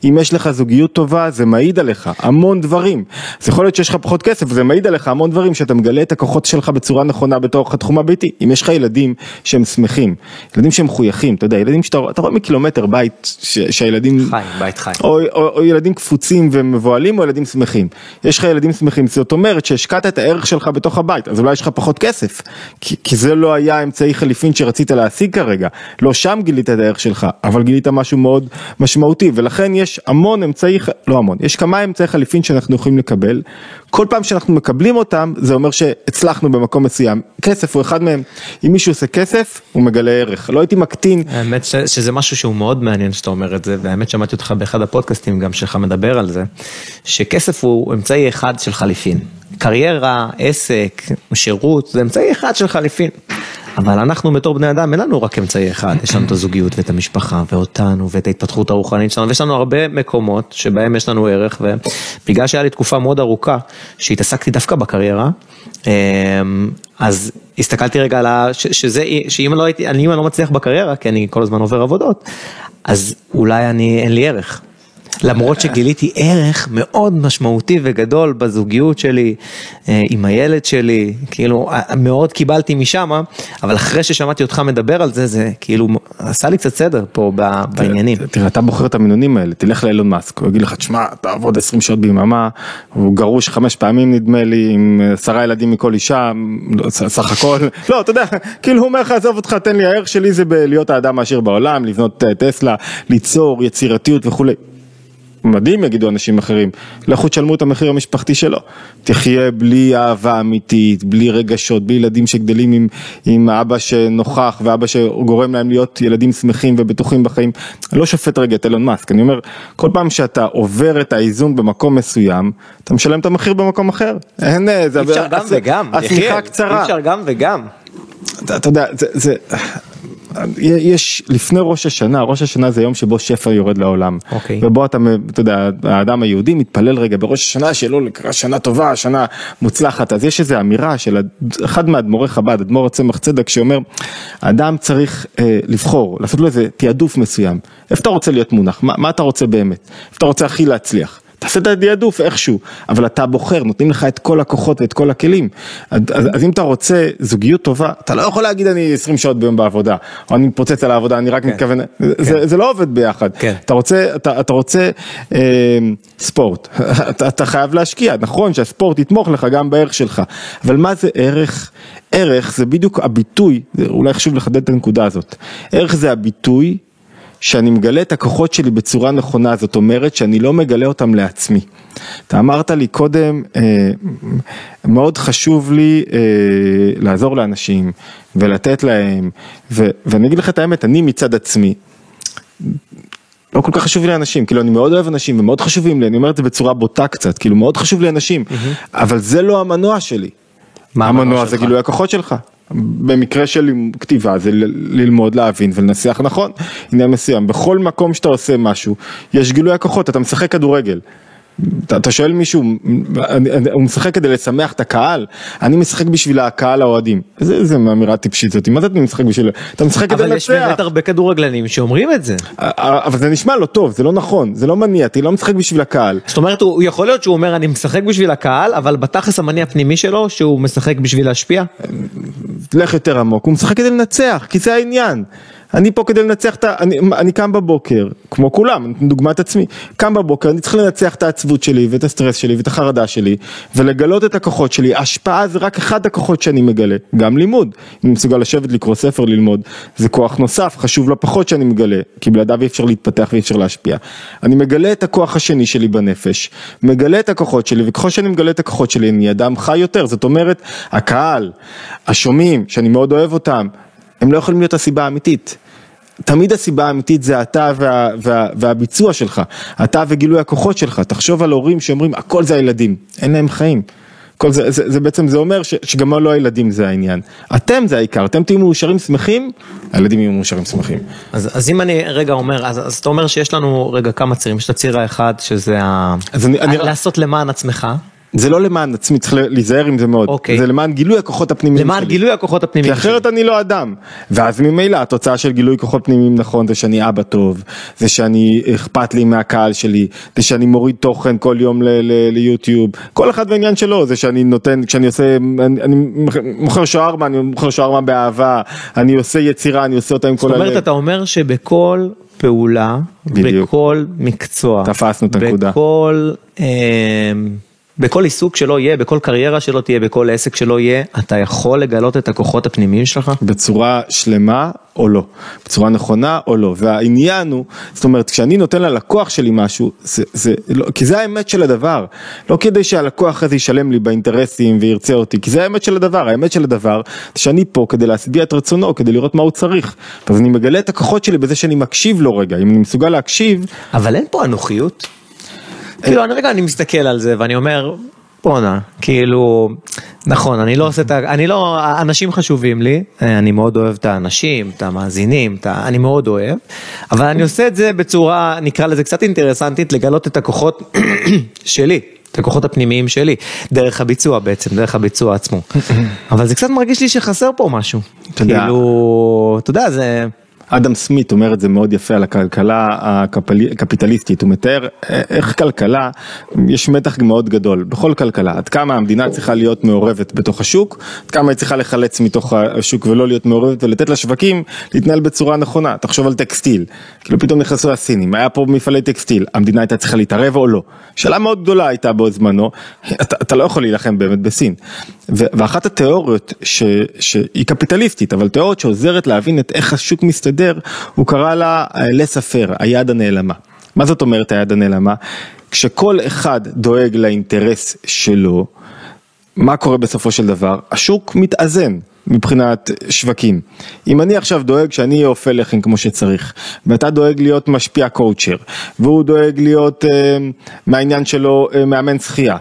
S2: אם יש לך זוגיות טובה זה מעיד עליך המון דברים, אז יכול להיות שיש לך פחות כסף, זה מעיד עליך המון דברים שאתה מגלה את הכוחות שלך בצורה נכונה בתוך התחום הביתי, אם יש לך ילדים שהם שמחים, ילדים שהם מחויכים, אתה יודע, ילדים שאתה רואה מקילומטר בית ש, שהילדים,
S1: חי, בית חי,
S2: או, או, או ילדים קפוצים ומבוהלים או ילדים שמחים, יש לך ילדים שמחים, זאת אומרת שהשקעת את הערך שלך בתוך הבית, אז אולי יש לך פחות כסף, כי, כי זה לא היה אמצעי חליפין שרצית להשיג כרגע, לא שם גילית את הערך שלך, אבל גילית משהו מאוד משמעותי, ולכן יש המון אמצעי, לא המון, יש כמה אמצעי חליפין שאנחנו יכולים לקבל, כל פעם שאנחנו מקבלים אותם, זה אומר שהצלחנו במקום מסוים, כסף הוא אחד מהם, אם מישהו עושה כסף, הוא מגלה ערך, לא הייתי מקטין.
S1: האמת ש, שזה משהו שהוא מאוד מעניין שאתה אומר את זה, והאמת שמעתי אותך באחד הפודקאסטים גם שלך מדבר על זה, שכסף הוא אמצעי אחד של חליפין. קריירה, עסק, שירות, זה אמצעי אחד של חליפין. אבל אנחנו בתור בני אדם אין לנו רק אמצעי אחד, יש לנו את הזוגיות ואת המשפחה ואותנו ואת ההתפתחות הרוחנית שלנו ויש לנו הרבה מקומות שבהם יש לנו ערך ובגלל שהיה לי תקופה מאוד ארוכה שהתעסקתי דווקא בקריירה, אמ, אז הסתכלתי רגע על ה... שזה, שאם לא הייתי, אני לא מצליח בקריירה, כי אני כל הזמן עובר עבודות, אז אולי אני, אין לי ערך. למרות שגיליתי ערך מאוד משמעותי וגדול בזוגיות שלי, אה, עם הילד שלי, כאילו אה, מאוד קיבלתי משם, אבל אחרי ששמעתי אותך מדבר על זה, זה כאילו עשה לי קצת סדר פה בעניינים.
S2: תראה, אתה בוחר את המינונים האלה, תלך לאילון מאסק, הוא יגיד לך, תשמע, תעבוד 20 שעות ביממה, הוא גרוש חמש פעמים נדמה לי, עם עשרה ילדים מכל אישה, סך הכל, לא, אתה יודע, כאילו הוא אומר לך, עזוב אותך, תן לי, הערך שלי זה בלהיות האדם העשיר בעולם, לבנות אה, טסלה, ליצור יצירתיות וכולי. מדהים יגידו אנשים אחרים, לכו תשלמו את המחיר המשפחתי שלו, תחיה בלי אהבה אמיתית, בלי רגשות, בלי ילדים שגדלים עם, עם אבא שנוכח ואבא שגורם להם להיות ילדים שמחים ובטוחים בחיים, אני לא שופט רגע את אילון מאסק, אני אומר, כל פעם שאתה עובר את האיזון במקום מסוים, אתה משלם את המחיר במקום אחר,
S1: אין, זה, אי אפשר גם וגם, קצרה, אי אפשר גם וגם.
S2: אתה, יודע, זה, זה, יש לפני ראש השנה, ראש השנה זה יום שבו שפע יורד לעולם.
S1: אוקיי.
S2: ובו אתה, אתה יודע, האדם היהודי מתפלל רגע בראש השנה שלו לקראת שנה טובה, שנה מוצלחת. אז יש איזו אמירה של אחד מאדמו"רי חב"ד, אדמו"ר הצמח צדק, שאומר, האדם צריך אה, לבחור, לעשות לו איזה תעדוף מסוים. איפה אתה רוצה להיות מונח? מה, מה אתה רוצה באמת? איפה אתה רוצה הכי להצליח? תעשה את התעדוף איכשהו, אבל אתה בוחר, נותנים לך את כל הכוחות ואת כל הכלים. אז, אז, אז אם אתה רוצה זוגיות טובה, אתה לא יכול להגיד אני 20 שעות ביום בעבודה, או אני מתפוצץ על העבודה, אני רק כן. מתכוון, כן. זה, זה לא עובד ביחד.
S1: כן.
S2: אתה רוצה, אתה, אתה רוצה אה, ספורט, אתה, אתה חייב להשקיע, נכון שהספורט יתמוך לך גם בערך שלך, אבל מה זה ערך? ערך זה בדיוק הביטוי, אולי חשוב לחדד את הנקודה הזאת, ערך זה הביטוי שאני מגלה את הכוחות שלי בצורה נכונה, זאת אומרת שאני לא מגלה אותם לעצמי. אתה אמרת לי קודם, אה, מאוד חשוב לי אה, לעזור לאנשים ולתת להם, ו, ואני אגיד לך את האמת, אני מצד עצמי, לא כל כך חשוב לי אנשים, כאילו אני מאוד אוהב אנשים ומאוד חשובים לי, אני אומר את זה בצורה בוטה קצת, כאילו מאוד חשוב לי אנשים, mm-hmm. אבל זה לא המנוע שלי. מה המנוע זה גילוי הכוחות שלך. במקרה של כתיבה זה ללמוד, להבין ולנסח נכון, עניין מסוים, בכל מקום שאתה עושה משהו, יש גילוי הכוחות, אתה משחק כדורגל. אתה, שואל מישהו, הוא משחק כדי לשמח את הקהל? אני משחק בשביל הקהל האוהדים. איזה אמירה טיפשית זאת, מה זה אתה משחק בשביל... אתה משחק כדי לנצח.
S1: אבל יש באמת הרבה כדורגלנים שאומרים את זה.
S2: אבל זה נשמע לא טוב, זה לא נכון, זה לא מניע, אתה לא משחק בשביל הקהל.
S1: זאת אומרת, הוא יכול להיות שהוא אומר אני משחק בשביל הקהל, אבל בתכלס המניע הפנימי שלו שהוא משחק בשביל להשפיע?
S2: לך יותר עמוק, הוא משחק כדי לנצח, כי זה העניין. אני פה כדי לנצח את ה... אני, אני קם בבוקר, כמו כולם, דוגמת עצמי, קם בבוקר, אני צריך לנצח את העצבות שלי ואת הסטרס שלי ואת החרדה שלי ולגלות את הכוחות שלי, השפעה זה רק אחד הכוחות שאני מגלה, גם לימוד, אני מסוגל לשבת לקרוא ספר ללמוד, זה כוח נוסף, חשוב לא פחות שאני מגלה, כי בלעדיו אי אפשר להתפתח ואי אפשר להשפיע. אני מגלה את הכוח השני שלי בנפש, מגלה את הכוחות שלי, וככל שאני מגלה את הכוחות שלי אני אדם חי יותר, זאת אומרת, הקהל, השומעים, שאני מאוד אוהב אותם, הם לא יכולים להיות הסיבה האמיתית. תמיד הסיבה האמיתית זה אתה וה, וה, והביצוע שלך, אתה וגילוי הכוחות שלך, תחשוב על הורים שאומרים הכל זה הילדים, אין להם חיים. כל זה, זה, זה בעצם זה אומר ש, שגם לא הילדים זה העניין. אתם זה העיקר, אתם תהיו מאושרים שמחים, הילדים יהיו מאושרים שמחים.
S1: אז, אז אם אני רגע אומר, אז, אז אתה אומר שיש לנו רגע כמה צירים, יש את הציר האחד שזה ה... אני, אני... לעשות למען עצמך.
S2: זה לא למען עצמי, צריך להיזהר עם זה מאוד, okay. זה למען גילוי הכוחות הפנימיים
S1: למען שלי. גילוי הכוחות הפנימיים
S2: כי אחרת שלי. אני לא אדם, ואז ממילא התוצאה של גילוי כוחות פנימיים נכון זה שאני אבא טוב, זה שאני אכפת לי מהקהל שלי, זה שאני מוריד תוכן כל יום ליוטיוב, כל אחד בעניין שלו, זה שאני נותן, כשאני עושה, אני, אני מוכר שווארמה, אני מוכר שווארמה באהבה, אני עושה יצירה, אני עושה אותה עם כל
S1: הלב. זאת אומרת, אתה אומר שבכל פעולה, בדיוק. בכל מקצוע,
S2: תפסנו את הנקודה,
S1: בכל... אה, בכל עיסוק שלא יהיה, בכל קריירה שלא תהיה, בכל עסק שלא יהיה, אתה יכול לגלות את הכוחות הפנימיים שלך?
S2: בצורה שלמה או לא, בצורה נכונה או לא, והעניין הוא, זאת אומרת, כשאני נותן ללקוח שלי משהו, זה, זה, לא, כי זה האמת של הדבר, לא כדי שהלקוח הזה ישלם לי באינטרסים וירצה אותי, כי זה האמת של הדבר, האמת של הדבר, שאני פה כדי להשביע את רצונו, כדי לראות מה הוא צריך, אז אני מגלה את הכוחות שלי בזה שאני מקשיב לו רגע, אם אני מסוגל להקשיב.
S1: אבל אין פה אנוכיות. כאילו, אני רגע, אני מסתכל על זה ואני אומר, בואנה, כאילו, נכון, אני לא עושה את ה... אני לא, אנשים חשובים לי, אני מאוד אוהב את האנשים, את המאזינים, את ה, אני מאוד אוהב, אבל אני עושה את זה בצורה, נקרא לזה קצת אינטרסנטית, לגלות את הכוחות שלי. את הכוחות הפנימיים שלי, דרך הביצוע בעצם, דרך הביצוע עצמו. אבל זה קצת מרגיש לי שחסר פה משהו. כאילו, אתה יודע, זה...
S2: אדם סמית אומר את זה מאוד יפה על הכלכלה הקפיטליסטית, הוא מתאר איך כלכלה, יש מתח מאוד גדול בכל כלכלה, עד כמה המדינה צריכה להיות מעורבת בתוך השוק, עד כמה היא צריכה לחלץ מתוך השוק ולא להיות מעורבת ולתת לשווקים להתנהל בצורה נכונה, תחשוב על טקסטיל, כאילו פתאום נכנסו הסינים, היה פה מפעלי טקסטיל, המדינה הייתה צריכה להתערב או לא, שאלה מאוד גדולה הייתה בו זמנו, אתה, אתה לא יכול להילחם באמת בסין, ואחת התיאוריות ש, שהיא קפיטליסטית, אבל תיאוריות שעוזרת להבין את איך השוק מסתדר בסדר, הוא קרא לה לספר, היד הנעלמה. מה זאת אומרת היד הנעלמה? כשכל אחד דואג לאינטרס שלו, מה קורה בסופו של דבר? השוק מתאזן מבחינת שווקים. אם אני עכשיו דואג שאני אופה לחם כמו שצריך, ואתה דואג להיות משפיע קואוצ'ר, והוא דואג להיות אה, מהעניין שלו אה, מאמן שחייה.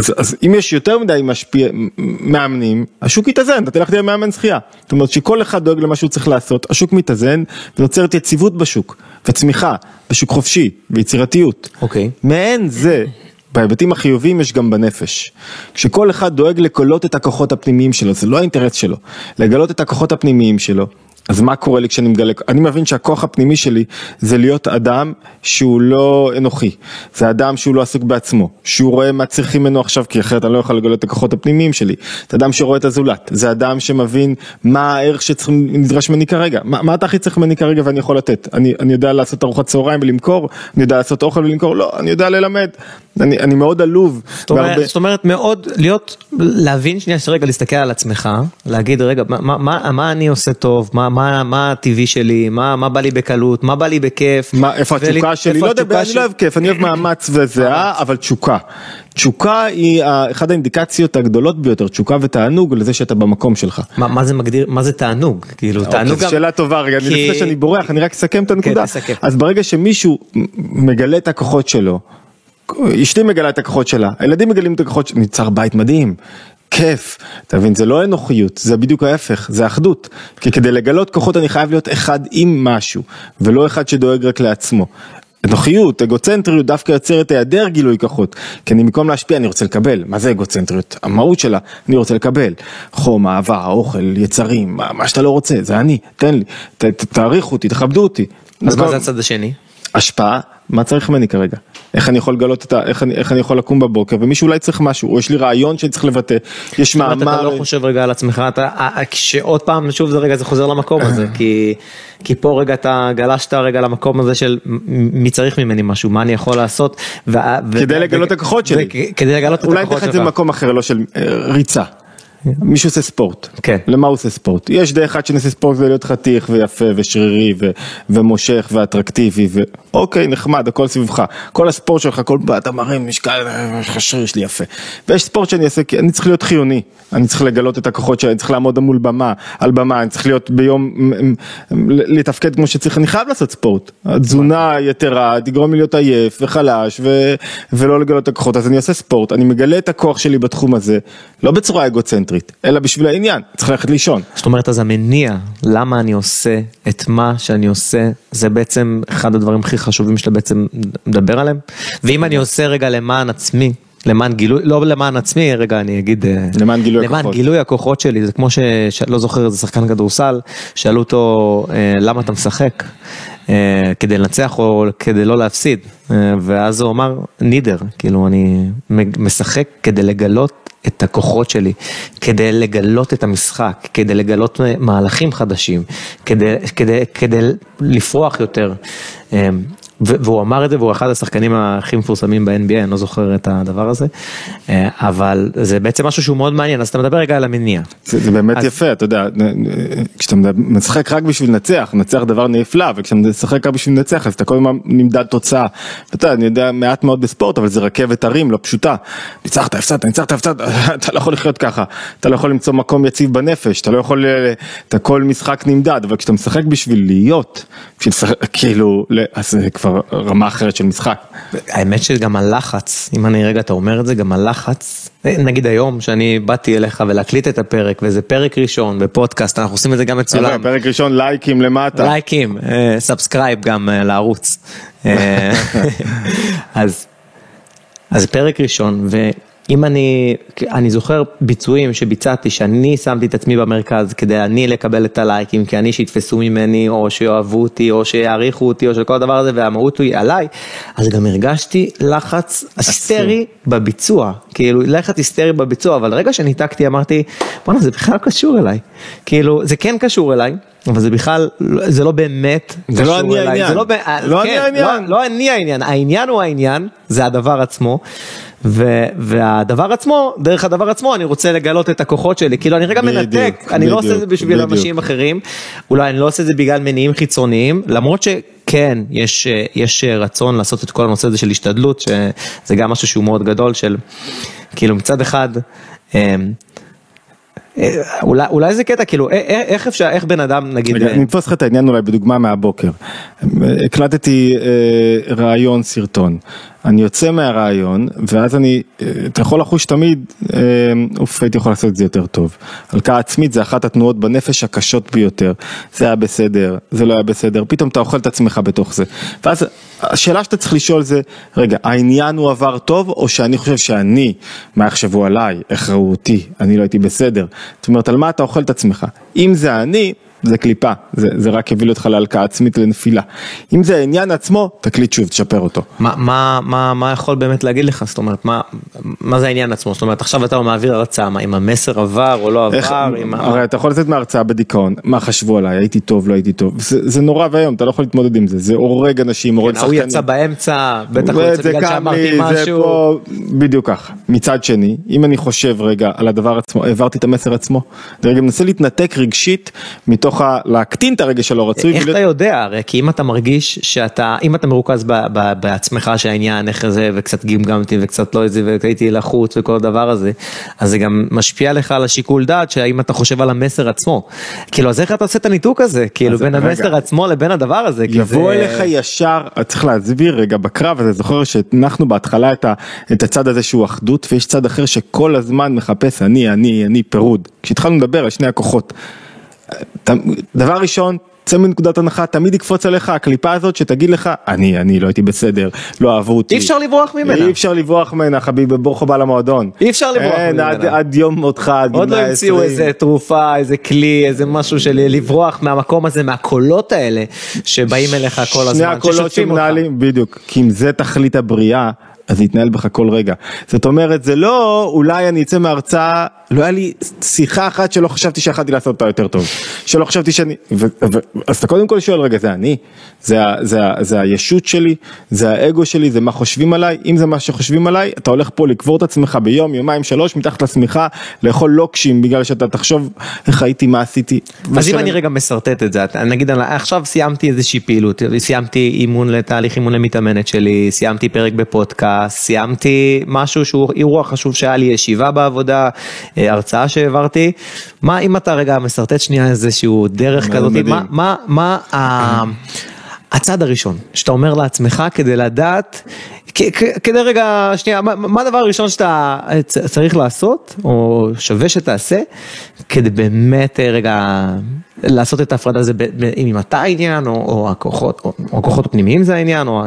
S2: אז, אז אם יש יותר מדי משפיע, מאמנים, השוק יתאזן, אתה תלך להיות מאמן שחייה. זאת אומרת שכל אחד דואג למה שהוא צריך לעשות, השוק מתאזן ויוצרת יציבות בשוק, וצמיחה, בשוק חופשי, ויצירתיות.
S1: אוקיי.
S2: Okay. מעין זה, בהיבטים החיוביים יש גם בנפש. כשכל אחד דואג לקולות את הכוחות הפנימיים שלו, זה לא האינטרס שלו, לגלות את הכוחות הפנימיים שלו, אז מה קורה לי כשאני מגלה, אני מבין שהכוח הפנימי שלי זה להיות אדם שהוא לא אנוכי, זה אדם שהוא לא עסוק בעצמו, שהוא רואה מה צריכים ממנו עכשיו, כי אחרת אני לא יכול לגלות את הכוחות הפנימיים שלי, זה אדם שרואה את הזולת, זה אדם שמבין מה הערך שנדרש ממני כרגע, מה, מה אתה הכי צריך ממני כרגע ואני יכול לתת, אני, אני יודע לעשות ארוחת צהריים ולמכור, אני יודע לעשות אוכל ולמכור, לא, אני יודע ללמד, אני, אני מאוד עלוב.
S1: זאת אומרת, בהרבה... זאת אומרת מאוד להיות, להבין שנייה, רגע להסתכל על עצמך, להגיד רגע, מה, מה, מה אני עושה טוב, מה, מה מה, מה הטבעי שלי, מה, מה בא לי בקלות, מה בא לי בכיף.
S2: מה, איפה התשוקה שלי? לא יודע, אני לא אוהב כיף, אני אוהב מאמץ וזהה, אבל תשוקה. תשוקה היא אחת האינדיקציות הגדולות ביותר, תשוקה ותענוג לזה שאתה במקום שלך.
S1: מה, מה זה מגדיר, מה זה תענוג? כאילו,
S2: אוקיי, תענוג גם... שאלה טובה, רגע, כי... לפני שאני בורח, אני רק אסכם את הנקודה. כן, אז ברגע שמישהו מגלה את הכוחות שלו, אשתי מגלה את הכוחות שלה, הילדים מגלים את הכוחות, שלה, ניצר בית מדהים, כיף, אתה מבין, זה לא אנוכיות, זה בדיוק ההפך, זה אחדות. כי כדי לגלות כוחות אני חייב להיות אחד עם משהו, ולא אחד שדואג רק לעצמו. אנוכיות, אגוצנטריות דווקא יוצרת היעדר גילוי כוחות, כי אני במקום להשפיע אני רוצה לקבל, מה זה אגוצנטריות? המהות שלה, אני רוצה לקבל, חום, אהבה, אוכל, יצרים, מה, מה שאתה לא רוצה, זה אני, תן לי, ת, ת, תעריכו אותי, תכבדו אותי.
S1: אז מה זה הצד השני?
S2: השפעה, מה צריך ממני כרגע? איך אני יכול לגלות את ה... איך אני, איך אני יכול לקום בבוקר ומישהו אולי צריך משהו, או יש לי רעיון שאני צריך לבטא, יש מאמר...
S1: אתה לא חושב רגע על עצמך, אתה, כשעוד פעם, שוב זה רגע, זה חוזר למקום הזה, כי, כי פה רגע אתה גלשת רגע למקום הזה של מי צריך ממני משהו, מה אני יכול לעשות. ו,
S2: כדי ו, לגלות את הכוחות שלי.
S1: כדי לגלות את הכוחות שלך.
S2: אולי את זה במקום אחר, לא של אה, ריצה. מישהו עושה ספורט, כן. למה הוא עושה ספורט? יש דרך אחת שנעשה ספורט זה להיות חתיך ויפה ושרירי ו- ומושך ואטרקטיבי ואוקיי נחמד הכל סביבך, כל הספורט שלך, כל אתה מראה משקל, יש לך שריר שלי יפה. ויש ספורט שאני אעשה, אני צריך להיות חיוני, אני צריך לגלות את הכוחות שלי, אני צריך לעמוד מול במה, על במה, אני צריך להיות ביום, לתפקד כמו שצריך, אני חייב לעשות ספורט. התזונה יתרה תגרום לי להיות עייף וחלש ו- ולא לגלות את הכוחות, אז אני עושה ספורט, אני מגלה את הכוח שלי בתחום הזה, לא בצורה אגוצנטרית. אקסצנטרית, אלא בשביל העניין, צריך ללכת לישון.
S1: זאת אומרת, אז המניע, למה אני עושה את מה שאני עושה, זה בעצם אחד הדברים הכי חשובים שאתה בעצם מדבר עליהם. ואם אני עושה רגע למען עצמי, למען גילוי, לא למען עצמי, רגע אני אגיד,
S2: אה, למען גילוי
S1: למען הכוחות. גילוי הכוחות שלי, זה כמו שלא זוכר איזה שחקן כדורסל, שאלו אותו אה, למה אתה משחק, אה, כדי לנצח או כדי לא להפסיד, ואז הוא אמר נידר, כאילו אני משחק כדי לגלות את הכוחות שלי, כדי לגלות את המשחק, כדי לגלות מהלכים חדשים, כדי, כדי, כדי לפרוח יותר. אמ, והוא אמר את זה והוא אחד השחקנים הכי מפורסמים ב-NBA, אני לא זוכר את הדבר הזה, אה, אבל זה בעצם משהו שהוא מאוד מעניין, אז אתה מדבר רגע על המניע.
S2: זה, זה באמת אז... יפה, אתה יודע, כשאתה משחק רק בשביל לנצח, לנצח דבר נפלא, וכשאתה משחק רק בשביל לנצח אז אתה כל הזמן נמדד תוצאה. אתה יודע, אני יודע מעט מאוד בספורט, אבל זה רכבת הרים לא פשוטה. ניצחת, הפסדת, ניצחת, הפסדת, אתה לא יכול לחיות ככה, אתה לא יכול למצוא מקום יציב בנפש, אתה לא יכול, אתה כל משחק נמדד, אבל כשאתה משחק בשביל להיות, בשביל, כאילו, אז זה. כבר רמה אחרת של משחק.
S1: האמת שגם הלחץ, אם אני רגע אתה אומר את זה, גם הלחץ, נגיד היום שאני באתי אליך ולהקליט את הפרק וזה פרק ראשון בפודקאסט, אנחנו עושים את זה גם מצולם.
S2: פרק ראשון לייקים למטה.
S1: לייקים, subscribe אה, גם אה, לערוץ. אה, אז, אז פרק ראשון אם אני, אני זוכר ביצועים שביצעתי, שאני שמתי את עצמי במרכז כדי אני לקבל את הלייקים, כי אני שיתפסו ממני, או שיאהבו אותי, או שיעריכו אותי, או שכל הדבר הזה, והמהות היא עליי, אז גם הרגשתי לחץ היסטרי בביצוע, כאילו לחץ היסטרי בביצוע, אבל רגע שניתקתי אמרתי, בואנה זה בכלל קשור אליי, כאילו זה כן קשור אליי. אבל זה בכלל, זה לא באמת
S2: זה לא אני העניין, זה לא,
S1: לא כן, אני העניין, לא, לא אני העניין, העניין הוא העניין, זה הדבר עצמו. ו, והדבר עצמו, דרך הדבר עצמו אני רוצה לגלות את הכוחות שלי, כאילו אני רגע בדיוק, מנתק, אני בדיוק, לא עושה את זה בשביל בדיוק. אנשים אחרים, אולי אני לא עושה את זה בגלל מניעים חיצוניים, למרות שכן, יש, יש רצון לעשות את כל הנושא הזה של השתדלות, שזה גם משהו שהוא מאוד גדול של, כאילו מצד אחד, אמ, אולי, אולי זה קטע, כאילו, איך אפשר, איך בן אדם, נגיד...
S2: אני אתפוס לך את העניין אולי בדוגמה מהבוקר. הקלטתי אה, ראיון סרטון. אני יוצא מהרעיון, ואז אני, אה, אתה יכול לחוש תמיד, אה, אוף, הייתי יכול לעשות את זה יותר טוב. הלקאה עצמית זה אחת התנועות בנפש הקשות ביותר. זה היה בסדר, זה לא היה בסדר, פתאום אתה אוכל את עצמך בתוך זה. ואז השאלה שאתה צריך לשאול זה, רגע, העניין הוא עבר טוב, או שאני חושב שאני, מה יחשבו עליי, איך ראו אותי, אני לא הייתי בסדר. זאת אומרת, על מה אתה אוכל את עצמך? אם זה אני, זה קליפה, זה, זה רק יביא אותך להלקאה עצמית לנפילה. אם זה העניין עצמו, תקליט שוב, תשפר אותו.
S1: מה, מה, מה, מה יכול באמת להגיד לך? זאת אומרת, מה, מה זה העניין עצמו? זאת אומרת, עכשיו אתה מעביר הרצאה, מה, אם המסר עבר או לא עבר? איך, עם...
S2: הרי אתה יכול לצאת מהרצאה בדיכאון, מה חשבו עליי, הייתי טוב, לא הייתי טוב, זה, זה נורא ואיום, אתה לא יכול להתמודד עם זה, זה הורג אנשים, הורג
S1: כן, שחקנים. הוא יצא באמצע, בטח הוא יצא בגלל שאמרתי משהו. פה,
S2: בדיוק ככה. מצד שני, אם אני חושב רגע על הדבר עצמו, העברתי את המסר עצמו, רגע מנסה להתנתק רגשית מתוך מתוך ה... להקטין את הרגש הלא רצוי.
S1: איך אתה יודע הרי כי אם אתה מרגיש שאתה אם אתה מרוכז בעצמך שהעניין איך זה וקצת גמגמתי וקצת לא איזה והייתי לחוץ וכל הדבר הזה אז זה גם משפיע לך על השיקול דעת שהאם אתה חושב על המסר עצמו. כאילו אז איך אתה עושה את הניתוק הזה כאילו בין המסר עצמו לבין הדבר הזה.
S2: יבוא אליך ישר צריך להסביר רגע בקרב הזה זוכר שהנחנו בהתחלה את הצד הזה שהוא אחדות ויש צד אחר שכל הזמן מחפש אני אני אני פירוד כשהתחלנו לדבר על שני הכוחות. דבר ראשון צא מנקודת הנחה תמיד יקפוץ עליך הקליפה הזאת שתגיד לך אני אני לא הייתי בסדר לא אהבו אותי.
S1: אי אפשר לברוח ממנה.
S2: אי אפשר לברוח ממנה חביבי ברוך הבא למועדון.
S1: אי אפשר לברוח אין, ממנה.
S2: עד, עד יום מותך עד
S1: עוד לא המציאו איזה תרופה איזה כלי איזה משהו של לברוח מהמקום הזה מהקולות האלה שבאים אליך כל הזמן.
S2: שני הקולות שמנהלים בדיוק כי אם זה תכלית הבריאה. אז זה יתנהל בך כל רגע. זאת אומרת, זה לא אולי אני אצא מהרצאה, לא היה לי שיחה אחת שלא חשבתי שיכלתי לעשות אותה יותר טוב. שלא חשבתי שאני, ו, ו, אז אתה קודם כל שואל, רגע, זה אני? זה, זה, זה, זה הישות שלי? זה האגו שלי? זה מה חושבים עליי? אם זה מה שחושבים עליי, אתה הולך פה לקבור את עצמך ביום, יומיים, שלוש, מתחת לשמיכה, לאכול לוקשים בגלל שאתה תחשוב איך הייתי, מה עשיתי.
S1: אז אם אני רגע משרטט את זה, נגיד עכשיו סיימתי איזושהי פעילות, סיימתי אימון לתהליך אימון למתאמנת שלי, סיימתי פרק בפודקאסט. סיימתי משהו שהוא אירוע חשוב שהיה לי ישיבה בעבודה, אה, הרצאה שהעברתי, מה אם אתה רגע משרטט שנייה איזשהו דרך כזאת, מה, מה, מה הצד הראשון שאתה אומר לעצמך כדי לדעת, כדי רגע, שנייה, מה, מה הדבר הראשון שאתה צריך לעשות, או שווה שתעשה, כדי באמת אה, רגע לעשות את ההפרדה הזה, אם אתה העניין, או, או הכוחות, או, או הכוחות הפנימיים זה העניין, או...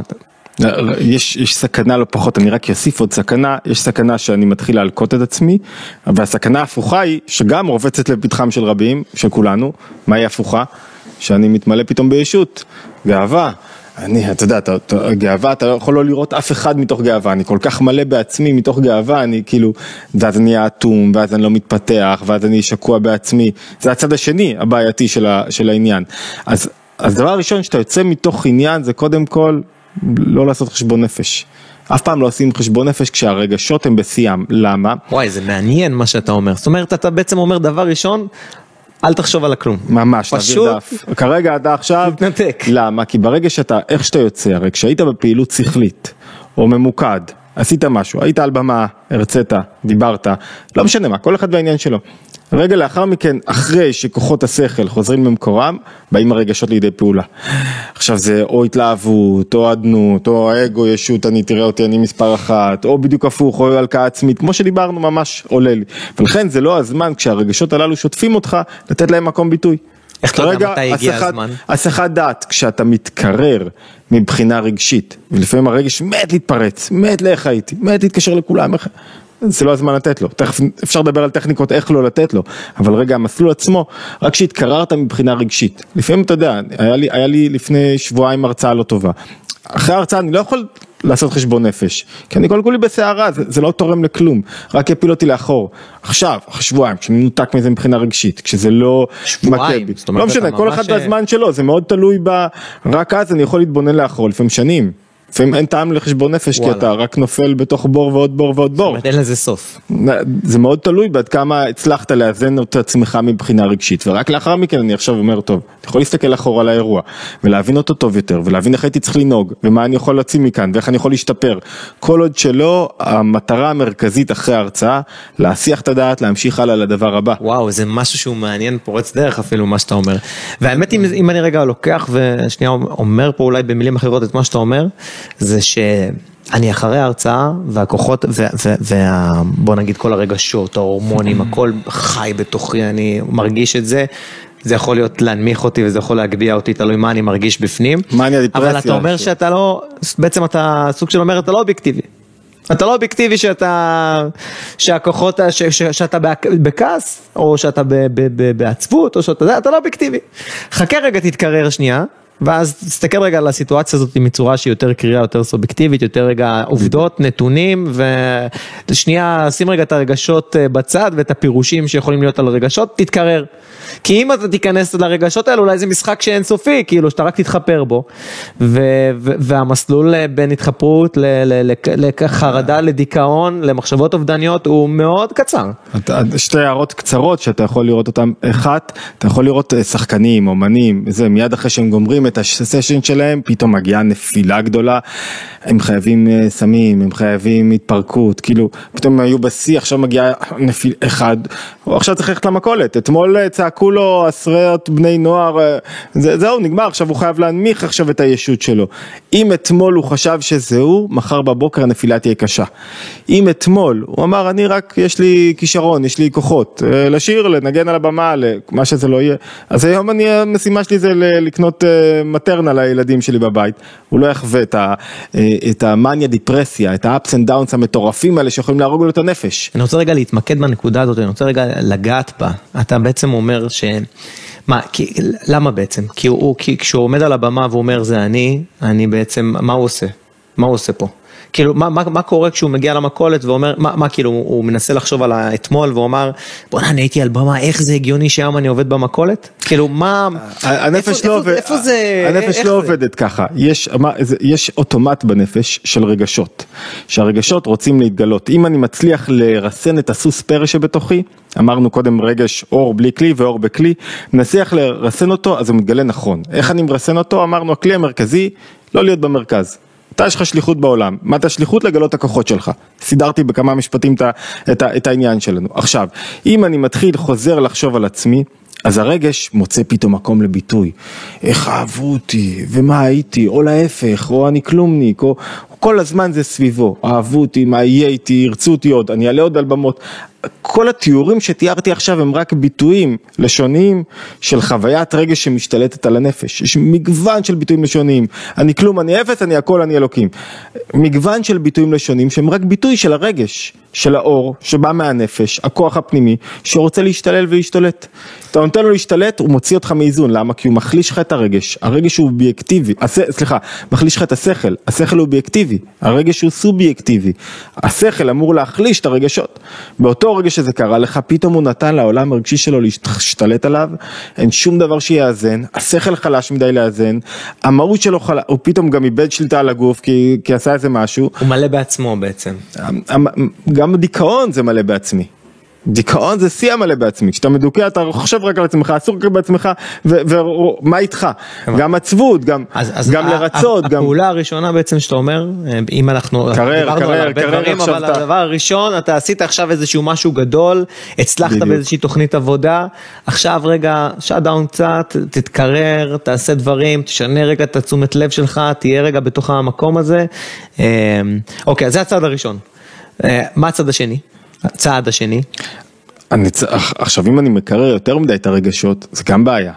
S2: יש, יש סכנה לא פחות, אני רק אוסיף עוד סכנה, יש סכנה שאני מתחיל להלקוט את עצמי, והסכנה ההפוכה היא שגם רובצת לפתחם של רבים, של כולנו, מהי הפוכה? שאני מתמלא פתאום בישות, גאווה. אני, אתה יודע, אתה, אתה, גאווה, אתה לא יכול לא לראות אף אחד מתוך גאווה, אני כל כך מלא בעצמי מתוך גאווה, אני כאילו, ואז אני אטום, ואז אני לא מתפתח, ואז אני שקוע בעצמי, זה הצד השני הבעייתי של, ה, של העניין. אז, אז דבר ראשון, שאתה יוצא מתוך עניין, זה קודם כל לא לעשות חשבון נפש. אף פעם לא עושים חשבון נפש כשהרגשות הם בשיאם, למה?
S1: וואי זה מעניין מה שאתה אומר, זאת אומרת אתה בעצם אומר דבר ראשון, אל תחשוב על הכלום.
S2: ממש, פשוט, דף. כרגע אתה עכשיו,
S1: תתנתק.
S2: למה? כי ברגע שאתה, איך שאתה יוצא, הרי כשהיית בפעילות שכלית, או ממוקד, עשית משהו, היית על במה, הרצית, דיברת, לא משנה מה, כל אחד והעניין שלו. רגע לאחר מכן, אחרי שכוחות השכל חוזרים למקורם, באים הרגשות לידי פעולה. עכשיו זה או התלהבות, או אדנות, או האגו, ישות, אני תראה אותי, אני מספר אחת, או בדיוק הפוך, או הלקאה עצמית, כמו שדיברנו ממש עולה לי. ולכן זה לא הזמן, כשהרגשות הללו שוטפים אותך, לתת להם מקום ביטוי.
S1: איך אתה יודע מתי הגיע הזמן?
S2: הסחת דעת, כשאתה מתקרר מבחינה רגשית, ולפעמים הרגש מת להתפרץ, מת לאיך הייתי, מת להתקשר לכולם, זה לא הזמן לתת לו, תכף אפשר לדבר על טכניקות איך לא לתת לו, אבל רגע המסלול עצמו, רק שהתקררת מבחינה רגשית, לפעמים אתה יודע, היה לי, היה לי לפני שבועיים הרצאה לא טובה, אחרי ההרצאה אני לא יכול לעשות חשבון נפש, כי אני כל בסערה, זה, זה לא תורם לכלום, רק יפיל אותי לאחור. עכשיו, אחרי שבועיים, כשאני מנותק מזה מבחינה רגשית, כשזה לא מכה בי, לא משנה, כל אחד בזמן שלו, זה מאוד תלוי ב... רק אז אני יכול להתבונן לאחור, לפעמים שנים. לפעמים אין טעם לחשבון נפש כי אתה רק נופל בתוך בור ועוד בור ועוד בור.
S1: אין לזה סוף.
S2: זה מאוד תלוי בעד כמה הצלחת לאזן את עצמך מבחינה רגשית ורק לאחר מכן אני עכשיו אומר טוב, אתה יכול להסתכל אחורה על האירוע ולהבין אותו טוב יותר ולהבין איך הייתי צריך לנהוג ומה אני יכול להוציא מכאן ואיך אני יכול להשתפר. כל עוד שלא המטרה המרכזית אחרי ההרצאה להסיח את הדעת להמשיך הלאה לדבר הבא.
S1: וואו זה משהו שהוא מעניין פורץ דרך אפילו מה שאתה אומר. והאמת אם, אם אני רגע לוקח ושנייה אומר פה אולי במילים אחרות את מה שאתה אומר. זה שאני אחרי ההרצאה והכוחות, ובוא נגיד כל הרגשות, ההורמונים, הכל חי בתוכי, אני מרגיש את זה. זה יכול להיות להנמיך אותי וזה יכול להגביה אותי, תלוי מה אני מרגיש בפנים.
S2: מניה דיפרסיה.
S1: אבל אתה אומר שאתה לא, בעצם אתה סוג של אומר, אתה לא אובייקטיבי. אתה לא אובייקטיבי שאתה, שהכוחות, ש, ש, שאתה בכעס, או שאתה בעצבות, או שאתה, אתה לא אובייקטיבי. חכה רגע, תתקרר שנייה, ואז תסתכל רגע על הסיטואציה הזאת מצורה שהיא יותר קריאה, יותר סובייקטיבית, יותר רגע עובדות, נתונים, ושנייה, שים רגע את הרגשות אה, בצד ואת הפירושים שיכולים להיות על רגשות, תתקרר. כי אם אתה תיכנס לרגשות האלה, אולי זה משחק שאין סופי, כאילו שאתה רק תתחפר בו. ו- ו- והמסלול אה, בין התחפרות לחרדה, לדיכאון, למחשבות אובדניות, הוא מאוד קצר.
S2: שתי הערות קצרות שאתה יכול לראות אותן, אחת, אתה יכול לראות אה, שחקנים, אומנים, זה מיד אחרי שהם גומרים הסשן שלהם, פתאום מגיעה נפילה גדולה, הם חייבים אה, סמים, הם חייבים התפרקות, כאילו, פתאום הם היו בשיא, עכשיו מגיע נפיל אחד, הוא עכשיו צריך ללכת למכולת, אתמול צעקו לו עשרות בני נוער, זה, זהו, נגמר, עכשיו הוא חייב להנמיך עכשיו את הישות שלו. אם אתמול הוא חשב שזהו, מחר בבוקר הנפילה תהיה קשה. אם אתמול הוא אמר, אני רק, יש לי כישרון, יש לי כוחות, אה, לשיר, לנגן על הבמה, מה שזה לא יהיה, אז היום אני, המשימה שלי זה לקנות אה, מטרנה לילדים שלי בבית. הוא לא יחווה את, ה, את המאניה דיפרסיה, את ה-ups and downs המטורפים האלה שיכולים להרוג לו את הנפש.
S1: אני רוצה רגע להתמקד בנקודה הזאת, אני רוצה רגע לגעת בה. אתה בעצם אומר ש... מה, כי, למה בעצם? כי הוא, כי כשהוא עומד על הבמה והוא אומר זה אני, אני בעצם, מה הוא עושה? מה הוא עושה פה? כאילו, מה, מה, מה קורה כשהוא מגיע למכולת ואומר, מה, מה כאילו, הוא מנסה לחשוב על האתמול והוא אמר, בוא'נה, אני הייתי על במה, איך זה הגיוני שהיום אני עובד במכולת? כאילו, מה,
S2: הנפש לא עובד, איפה זה, הנפש לא זה? עובדת ככה, יש, מה, יש אוטומט בנפש של רגשות, שהרגשות רוצים להתגלות, אם אני מצליח לרסן את הסוס פרא שבתוכי, אמרנו קודם רגש אור בלי כלי ואור בכלי, נצליח לרסן אותו אז הוא מתגלה נכון, איך אני מרסן אותו? אמרנו הכלי המרכזי, לא להיות במרכז. אתה יש לך שליחות בעולם, מה אתה שליחות לגלות את הכוחות שלך. סידרתי בכמה משפטים את, את, את העניין שלנו. עכשיו, אם אני מתחיל חוזר לחשוב על עצמי, אז הרגש מוצא פתאום מקום לביטוי. איך אהבו אותי, ומה הייתי, או להפך, או אני כלומניק, או כל הזמן זה סביבו. אהבו אותי, מה יהיה איתי, ירצו אותי עוד, אני אעלה עוד על במות. כל התיאורים שתיארתי עכשיו הם רק ביטויים לשוניים של חוויית רגש שמשתלטת על הנפש. יש מגוון של ביטויים לשוניים. אני כלום, אני אפס, אני הכל, אני אלוקים. מגוון של ביטויים לשוניים שהם רק ביטוי של הרגש, של האור, שבא מהנפש, הכוח הפנימי, שרוצה להשתולל ולהשתולט. אתה נותן לו להשתלט, הוא מוציא אותך מאיזון. למה? כי הוא מחליש לך את הרגש. הרגש הוא אובייקטיבי. הס... סליחה, מחליש לך את השכל. השכל הוא אובייקטיבי. הרגש הוא סובייקטיבי. השכל אמור להחליש את הרגשות. באותו רגע שזה קרה לך, פתאום הוא נתן לעולם הרגשי שלו להשתלט עליו, אין שום דבר שיאזן, השכל חלש מדי לאזן, המהות שלו חלש, הוא פתאום גם איבד שליטה על הגוף כי, כי עשה איזה משהו.
S1: הוא מלא בעצמו בעצם.
S2: גם דיכאון זה מלא בעצמי. דיכאון זה שיא המלא בעצמי, כשאתה מדוכא אתה חושב רק על עצמך, אסור רק בעצמך, ומה איתך? גם עצבות, גם, אז, אז גם לרצות,
S1: גם... הפעולה הראשונה בעצם שאתה אומר, אם אנחנו
S2: קרר, קרר, קרר
S1: עכשיו אבל הדבר הראשון, אתה עשית עכשיו איזשהו משהו גדול, הצלחת באיזושהי תוכנית עבודה, עכשיו רגע, שאט דאון קצת, תתקרר, תעשה דברים, תשנה רגע את התשומת לב שלך, תהיה רגע בתוך המקום הזה. אמ, אוקיי, אז זה הצעד הראשון. אה, מה הצעד השני? הצעד השני?
S2: אני, עכשיו אם אני מקרר יותר מדי את הרגשות, זה גם בעיה,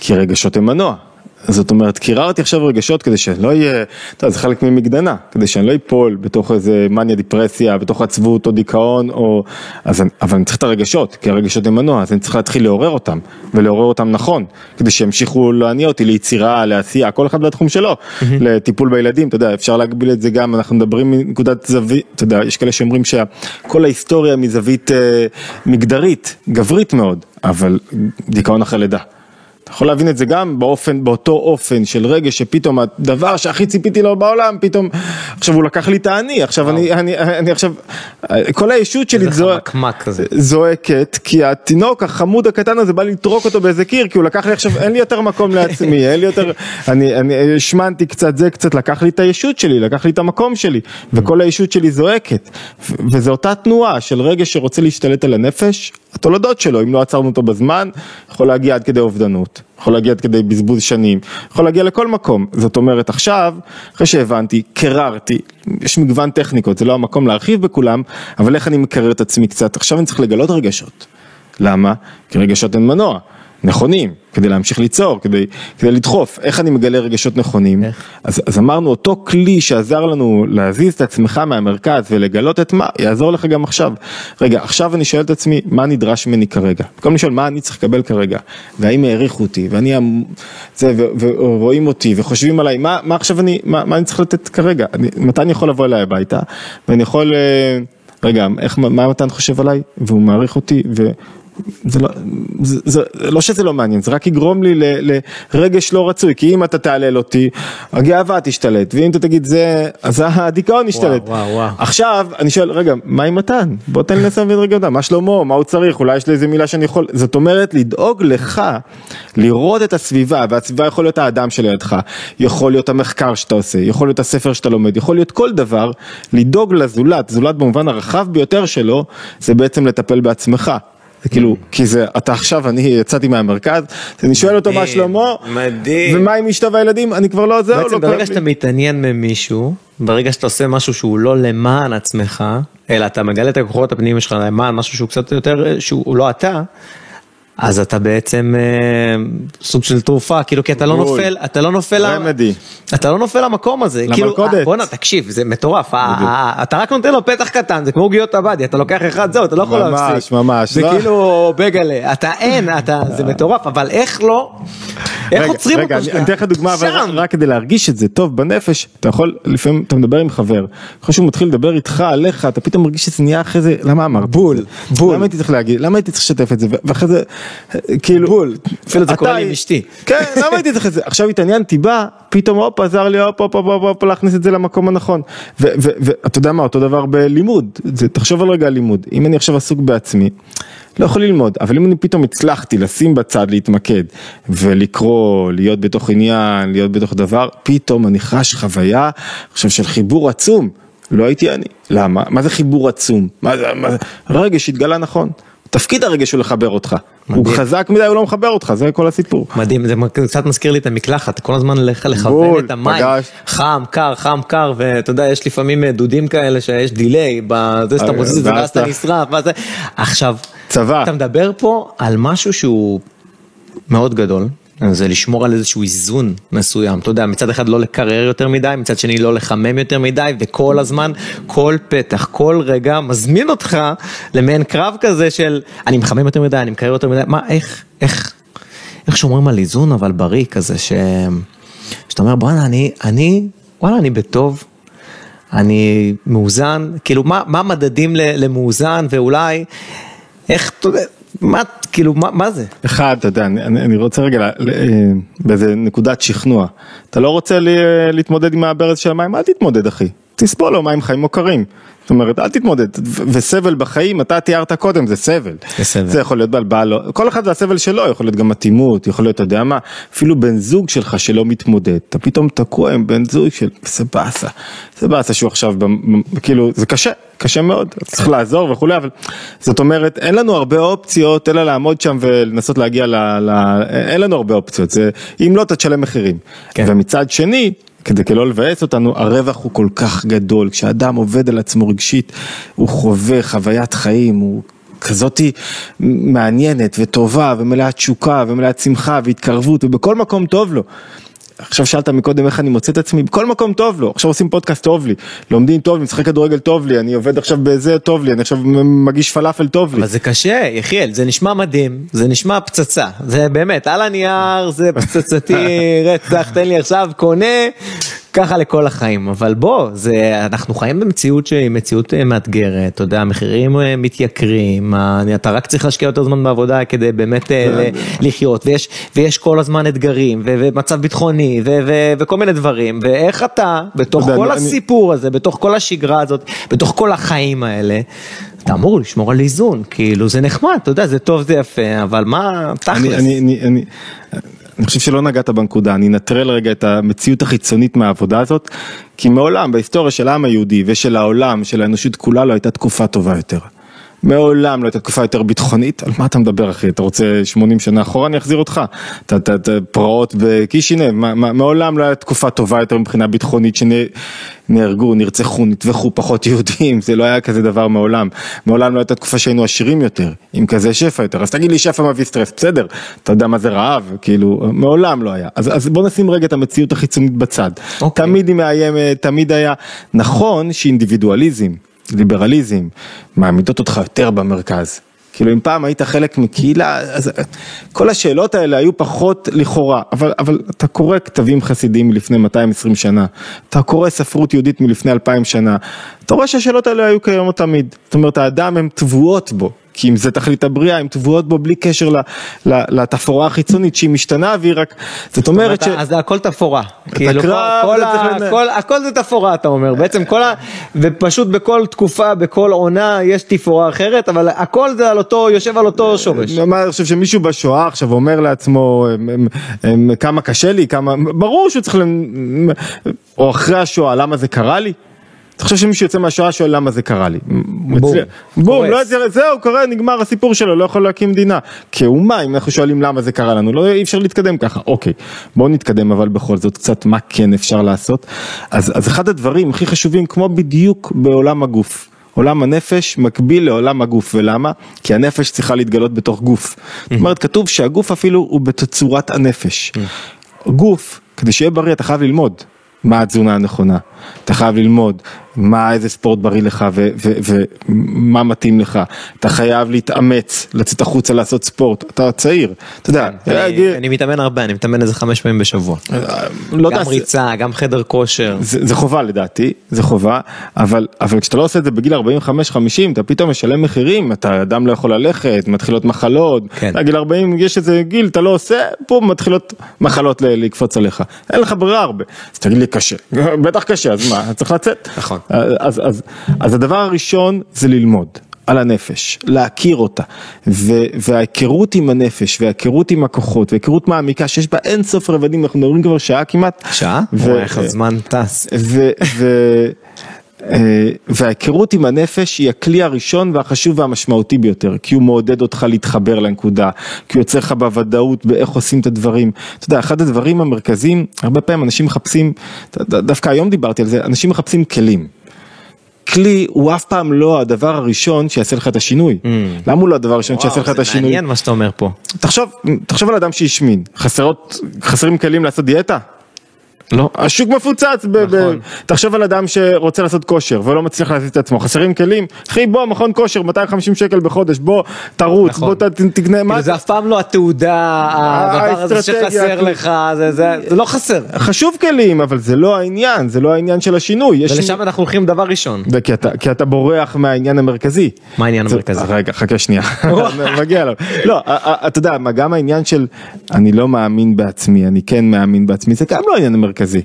S2: כי רגשות הם מנוע. זאת אומרת, קיררתי עכשיו רגשות כדי שאני לא אהיה, אתה יודע, זה חלק ממקדנה, כדי שאני לא אפול בתוך איזה מניה דיפרסיה, בתוך עצבות או דיכאון, או... אז, אבל אני צריך את הרגשות, כי הרגשות הם מנוע, אז אני צריך להתחיל לעורר אותם, ולעורר אותם נכון, כדי שימשיכו להניע אותי ליצירה, לעשייה, כל אחד בתחום שלו, mm-hmm. לטיפול בילדים, אתה יודע, אפשר להגביל את זה גם, אנחנו מדברים מנקודת זווית, אתה יודע, יש כאלה שאומרים שכל ההיסטוריה מזווית אה, מגדרית, גברית מאוד, אבל דיכאון אחרי לידה. אתה יכול להבין את זה גם באופן, באותו אופן של רגש שפתאום הדבר שהכי ציפיתי לו בעולם, פתאום, עכשיו הוא לקח לי את האני, עכשיו אני, אני, אני, אני עכשיו, כל הישות שלי זועק, זועקת, כי התינוק החמוד הקטן הזה בא לטרוק אותו באיזה קיר, כי הוא לקח לי עכשיו, אין לי יותר מקום לעצמי, אין לי יותר, אני, אני השמנתי קצת זה קצת, לקח לי את הישות שלי, לקח לי את המקום שלי, וכל הישות שלי זועקת, וזו אותה תנועה של רגש שרוצה להשתלט על הנפש, התולדות שלו, אם לא עצרנו אותו בזמן, יכול להגיע עד כדי אובדנות, יכול להגיע עד כדי בזבוז שנים, יכול להגיע לכל מקום. זאת אומרת, עכשיו, אחרי שהבנתי, קררתי, יש מגוון טכניקות, זה לא המקום להרחיב בכולם, אבל איך אני מקרר את עצמי קצת? עכשיו אני צריך לגלות רגשות. למה? כי רגשות הן מנוע. נכונים, כדי להמשיך ליצור, כדי, כדי לדחוף, איך אני מגלה רגשות נכונים, אז, אז אמרנו אותו כלי שעזר לנו להזיז את עצמך מהמרכז ולגלות את מה, יעזור לך גם עכשיו. רגע, עכשיו אני שואל את עצמי, מה נדרש ממני כרגע? במקום לשאול מה אני צריך לקבל כרגע, והאם העריכו אותי, ואני, זה, ו, ורואים אותי, וחושבים עליי, מה, מה עכשיו אני, מה, מה אני צריך לתת כרגע, אני, מתי אני יכול לבוא אליי הביתה, ואני יכול... אה, רגע, איך, מה מתן חושב עליי, והוא מעריך אותי, ו... זה לא, זה, זה לא שזה לא מעניין, זה רק יגרום לי לרגש לא רצוי, כי אם אתה תעלל אותי, הגאווה תשתלט, ואם אתה תגיד זה, אז הדיכאון ישתלט. וואו, וואו, וואו. עכשיו, אני שואל, רגע, מה עם מתן? בוא תן לי להבין רגע אותה, מה שלמה, מה הוא צריך, אולי יש לי איזה מילה שאני יכול, זאת אומרת, לדאוג לך, לראות את הסביבה, והסביבה יכול להיות האדם שלידך, יכול להיות המחקר שאתה עושה, יכול להיות הספר שאתה לומד, יכול להיות כל דבר, לדאוג לזולת, זולת במובן הרחב ביותר שלו, זה בעצם לטפל בעצמך. זה כאילו, כי זה, אתה עכשיו, אני יצאתי מהמרכז, אני שואל אותו מה שלמה, מדהים, ומה עם אשתו והילדים, אני כבר לא זהו,
S1: בעצם ברגע שאתה מתעניין ממישהו, ברגע שאתה עושה משהו שהוא לא למען עצמך, אלא אתה מגלה את הכוחות הפנימיים שלך למען משהו שהוא קצת יותר, שהוא לא אתה, אז אתה בעצם אה, סוג של תרופה, כאילו כי אתה לא נופל, אתה לא נופל, רמדי. אתה לא נופל למקום הזה, כאילו, אה, בואנה תקשיב, זה מטורף, אה, אתה רק נותן לו פתח קטן, זה כמו עוגיות עבדי, אתה לוקח אחד זהו, אתה לא יכול
S2: להפסיק, ממש, ממש,
S1: זה לא. כאילו בגלה, אתה אין, זה מטורף, אבל איך לא, איך עוצרים אותו? רגע,
S2: אני אתן לך דוגמה, רק כדי להרגיש את זה טוב בנפש, אתה יכול, לפעמים אתה מדבר עם חבר, אחרי שהוא מתחיל לדבר איתך עליך, אתה פתאום מרגיש שזה נהיה אחרי זה, למה אמרת? בול, בול, למה הייתי צריך להגיד, למה הייתי צריך לשתף את זה, ואחרי זה, כאילו, בול,
S1: אפילו זה קורה לי עם אשתי.
S2: כן, למה הייתי צריך את זה? עכשיו התעניינתי בה, פתאום הופ, עזר לי הופ, הופ, הופ, הופ, להכניס את זה למקום הנכון. ואתה יודע מה, אותו דבר בלימוד, תחשוב על רגע הלימוד, אם אני עכשיו עסוק בעצמי, לא יכול ללמוד, אבל אם אני פתאום הצלחתי לשים בצד, להתמקד ולקרוא, להיות בתוך עניין, להיות בתוך דבר, פתאום אני חש חוויה עכשיו של חיבור עצום. לא הייתי אני. למה? מה זה חיבור עצום? מה זה, מה זה? רגש התגלה נכון. תפקיד הרגש הוא לחבר אותך. מדהים. הוא חזק מדי, הוא לא מחבר אותך, זה כל הסיפור.
S1: מדהים, זה קצת מזכיר לי את המקלחת, כל הזמן לכוון את המים, פגש. חם, קר, חם, קר, ואתה יודע, יש לפעמים דודים כאלה שיש דיליי, בזה שאתה מוזיז את זה ואז אתה נשרף, ואז... עכשיו, צבא. אתה מדבר פה על משהו שהוא מאוד גדול, זה לשמור על איזשהו איזון מסוים, אתה יודע, מצד אחד לא לקרר יותר מדי, מצד שני לא לחמם יותר מדי, וכל הזמן, כל פתח, כל רגע מזמין אותך למעין קרב כזה של אני מחמם יותר מדי, אני מקרר יותר מדי, מה, איך, איך, איך שומרים על איזון אבל בריא כזה, ש... שאתה אומר בואנה, אני, אני, וואלה, אני בטוב, אני מאוזן, כאילו מה, מה מדדים למאוזן ואולי, איך, אתה יודע, מה, כאילו, מה, מה זה?
S2: אחד, אתה יודע, אני, אני רוצה רגע, אה, באיזה נקודת שכנוע. אתה לא רוצה לי, להתמודד עם הברז של המים? אל תתמודד אחי. תסבול לו מים חיים מוכרים. זאת אומרת, אל תתמודד, וסבל בחיים, אתה תיארת קודם, זה סבל. זה סבל. זה יכול להיות בלבל, כל אחד זה הסבל שלו, יכול להיות גם אטימות, יכול להיות, אתה יודע מה, אפילו בן זוג שלך שלא מתמודד, אתה פתאום תקוע עם בן זוג של, זה באסה, זה באסה שהוא עכשיו, כאילו, זה קשה, קשה מאוד, צריך לעזור וכולי, אבל זאת אומרת, אין לנו הרבה אופציות, אלא לעמוד שם ולנסות להגיע ל... ל... אין לנו הרבה אופציות, זה, אם לא, אתה תשלם מחירים. כן. ומצד שני, כדי לא לבאס אותנו, הרווח הוא כל כך גדול, כשאדם עובד על עצמו רגשית, הוא חווה חוויית חיים, הוא כזאתי מעניינת וטובה ומלאת תשוקה ומלאת שמחה והתקרבות ובכל מקום טוב לו. עכשיו שאלת מקודם איך אני מוצא את עצמי, בכל מקום טוב לו, עכשיו עושים פודקאסט טוב לי, לומדים טוב לי, משחק כדורגל טוב לי, אני עובד עכשיו בזה טוב לי, אני עכשיו מגיש פלאפל טוב לי.
S1: אבל זה קשה, יחיאל, זה נשמע מדהים, זה נשמע פצצה, זה באמת, על הנייר זה פצצתי רצח, תן לי עכשיו, קונה, ככה לכל החיים, אבל בוא, זה, אנחנו חיים במציאות שהיא מציאות אה, מאתגרת, אתה יודע, המחירים אה, מתייקרים, אתה רק צריך להשקיע יותר זמן בעבודה כדי באמת אה, לחיות, ויש, ויש כל הזמן אתגרים, ומצב ביטחוני, וכל מיני דברים, ואיך אתה, בתוך כל הסיפור הזה, בתוך כל השגרה הזאת, בתוך כל החיים האלה, אתה אמור לשמור על איזון, כאילו זה נחמד, אתה יודע, זה טוב, זה יפה, אבל מה, תכלס. אני, אני, אני,
S2: אני חושב שלא נגעת בנקודה, אני אנטרל רגע את המציאות החיצונית מהעבודה הזאת, כי מעולם בהיסטוריה של העם היהודי ושל העולם, של האנושות כולה, לא הייתה תקופה טובה יותר. מעולם לא הייתה תקופה יותר ביטחונית, על מה אתה מדבר אחי, אתה רוצה 80 שנה אחורה? אני אחזיר אותך, אתה, פרעות בקישינב, מעולם לא הייתה תקופה טובה יותר מבחינה ביטחונית שנהרגו, נרצחו, נטבחו פחות יהודים, זה לא היה כזה דבר מעולם, מעולם לא הייתה תקופה שהיינו עשירים יותר, עם כזה שפע יותר, אז תגיד לי שפע מביא סטרס, בסדר, אתה יודע מה זה רעב, כאילו, מעולם לא היה, אז, אז בוא נשים רגע את המציאות החיצונית בצד, okay. אוקיי. תמיד היא מאיימת, תמיד היה, נכון שאינדיבידואליזם, ליברליזם, מעמידות אותך יותר במרכז. כאילו אם פעם היית חלק מקהילה, אז כל השאלות האלה היו פחות לכאורה, אבל, אבל אתה קורא כתבים חסידים מלפני 220 שנה, אתה קורא ספרות יהודית מלפני 2000 שנה, אתה רואה שהשאלות האלה היו קיימות תמיד, זאת אומרת האדם הן טבועות בו, כי אם זה תכלית הבריאה, הן טבועות בו בלי קשר לתפאורה החיצונית שהיא משתנה והיא רק, זאת אומרת ש...
S1: אז זה הכל תפאורה. כאילו הכל זה תפאורה אתה אומר, בעצם כל ה... ופשוט בכל תקופה, בכל עונה יש תפאורה אחרת, אבל הכל זה על אותו, יושב על אותו שורש.
S2: אני חושב שמישהו בשואה עכשיו אומר לעצמו כמה קשה לי, כמה, ברור שהוא צריך, או אחרי השואה, למה זה קרה לי? אתה חושב שמישהו יוצא מהשואה שואל למה זה קרה לי. בום. בום, לא יצא, זהו, קורה, נגמר הסיפור שלו, לא יכול להקים מדינה. כאומה, אם אנחנו שואלים למה זה קרה לנו, לא, אי אפשר להתקדם ככה. אוקיי, בואו נתקדם אבל בכל זאת קצת מה כן אפשר לעשות. אז, אז אחד הדברים הכי חשובים, כמו בדיוק בעולם הגוף. עולם הנפש מקביל לעולם הגוף, ולמה? כי הנפש צריכה להתגלות בתוך גוף. זאת אומרת, כתוב שהגוף אפילו הוא בתצורת הנפש. גוף, כדי שיהיה בריא אתה חייב ללמוד. מה התזונה הנכונה, אתה חייב ללמוד מה איזה ספורט בריא לך ומה מתאים לך, אתה חייב להתאמץ, לצאת החוצה לעשות ספורט, אתה צעיר, אתה יודע.
S1: כן, אני מתאמן הרבה, אני מתאמן איזה חמש פעמים בשבוע. אה, לא גם ריצה, גם חדר כושר.
S2: זה חובה לדעתי, זה חובה, אבל כשאתה לא עושה את זה בגיל 45-50 אתה פתאום משלם מחירים, אתה אדם לא יכול ללכת, מתחילות מחלות, כן. בגיל 40 יש איזה גיל, אתה לא עושה, פה מתחילות מחלות לקפוץ עליך, אין לך ברירה הרבה, אז תגיד לי קשה, בטח קשה, אז מה, צריך לצאת.
S1: נכון.
S2: אז, אז, אז הדבר הראשון זה ללמוד. על הנפש, להכיר אותה, ו- וההיכרות עם הנפש, וההיכרות עם הכוחות, וההיכרות מעמיקה שיש בה אין סוף רבדים, אנחנו מדברים כבר שעה כמעט.
S1: שעה? ו- איך הזמן טס.
S2: ו- ו- וההיכרות עם הנפש היא הכלי הראשון והחשוב והמשמעותי ביותר, כי הוא מעודד אותך להתחבר לנקודה, כי הוא יוצר לך בוודאות באיך עושים את הדברים. אתה יודע, אחד הדברים המרכזיים, הרבה פעמים אנשים מחפשים, דווקא היום דיברתי על זה, אנשים מחפשים כלים. כלי הוא אף פעם לא הדבר הראשון שיעשה לך את השינוי. Mm. למה הוא לא הדבר הראשון שיעשה לך את השינוי?
S1: זה מעניין מה שאתה אומר פה.
S2: תחשוב, תחשוב על אדם שהשמין, חסרות, חסרים כלים לעשות דיאטה? לא. השוק מפוצץ, נכון. תחשוב על אדם שרוצה לעשות כושר ולא מצליח לעשות את עצמו, חסרים כלים, אחי בוא מכון כושר 250 שקל בחודש, בוא תרוץ, נכון. בוא תקנה,
S1: מה זה אף פעם לא התעודה, הדבר הזה שחסר לך, זה לא חסר.
S2: חשוב כלים, אבל זה לא העניין, זה לא העניין של השינוי.
S1: ולשם אנחנו הולכים דבר ראשון.
S2: כי אתה בורח מהעניין המרכזי.
S1: מה העניין המרכזי?
S2: רגע, חכה שנייה, מגיע אליו. לא, אתה יודע, גם העניין של אני לא מאמין בעצמי, אני כן מאמין בעצמי, זה גם לא העניין המרכזי. מרכזי.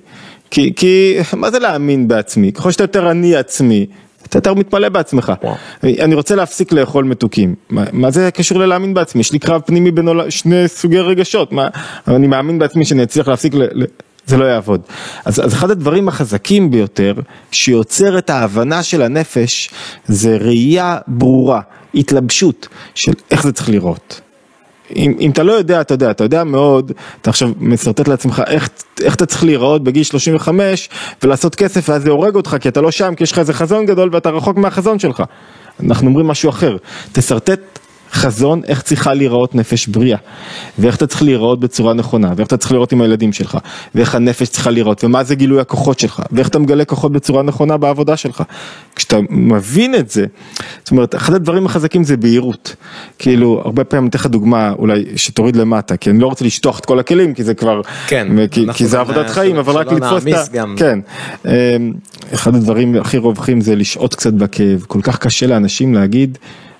S2: כי, כי מה זה להאמין בעצמי? ככל שאתה יותר אני עצמי, אתה יותר מתמלא בעצמך. וואו. אני רוצה להפסיק לאכול מתוקים. מה, מה זה קשור ללהאמין בעצמי? יש לי קרב פנימי בין שני סוגי רגשות. מה, אני מאמין בעצמי שאני אצליח להפסיק, ל, ל, זה לא יעבוד. אז, אז אחד הדברים החזקים ביותר, שיוצר את ההבנה של הנפש, זה ראייה ברורה, התלבשות של איך זה צריך לראות. אם, אם אתה לא יודע, אתה יודע, אתה יודע מאוד, אתה עכשיו משרטט לעצמך איך, איך אתה צריך להיראות בגיל 35 ולעשות כסף ואז זה הורג אותך כי אתה לא שם, כי יש לך איזה חזון גדול ואתה רחוק מהחזון שלך. אנחנו אומרים משהו אחר, תשרטט חזון איך צריכה להיראות נפש בריאה, ואיך אתה צריך להיראות בצורה נכונה, ואיך אתה צריך להיראות עם הילדים שלך, ואיך הנפש צריכה להיראות, ומה זה גילוי הכוחות שלך, ואיך אתה מגלה כוחות בצורה נכונה בעבודה שלך. כשאתה מבין את זה, זאת אומרת, אחד הדברים החזקים זה בהירות. כאילו, הרבה פעמים אני אתן לך דוגמה, אולי שתוריד למטה, כי אני לא רוצה לשטוח את כל הכלים, כי זה כבר,
S1: כן,
S2: כי, כי זה עבודת חיים, אבל רק לתפוס את ה... כן. אמ, אחד הדברים הכי רווחים זה לשהות קצת בכאב, כל כך קשה לאנשים להגיד, אה,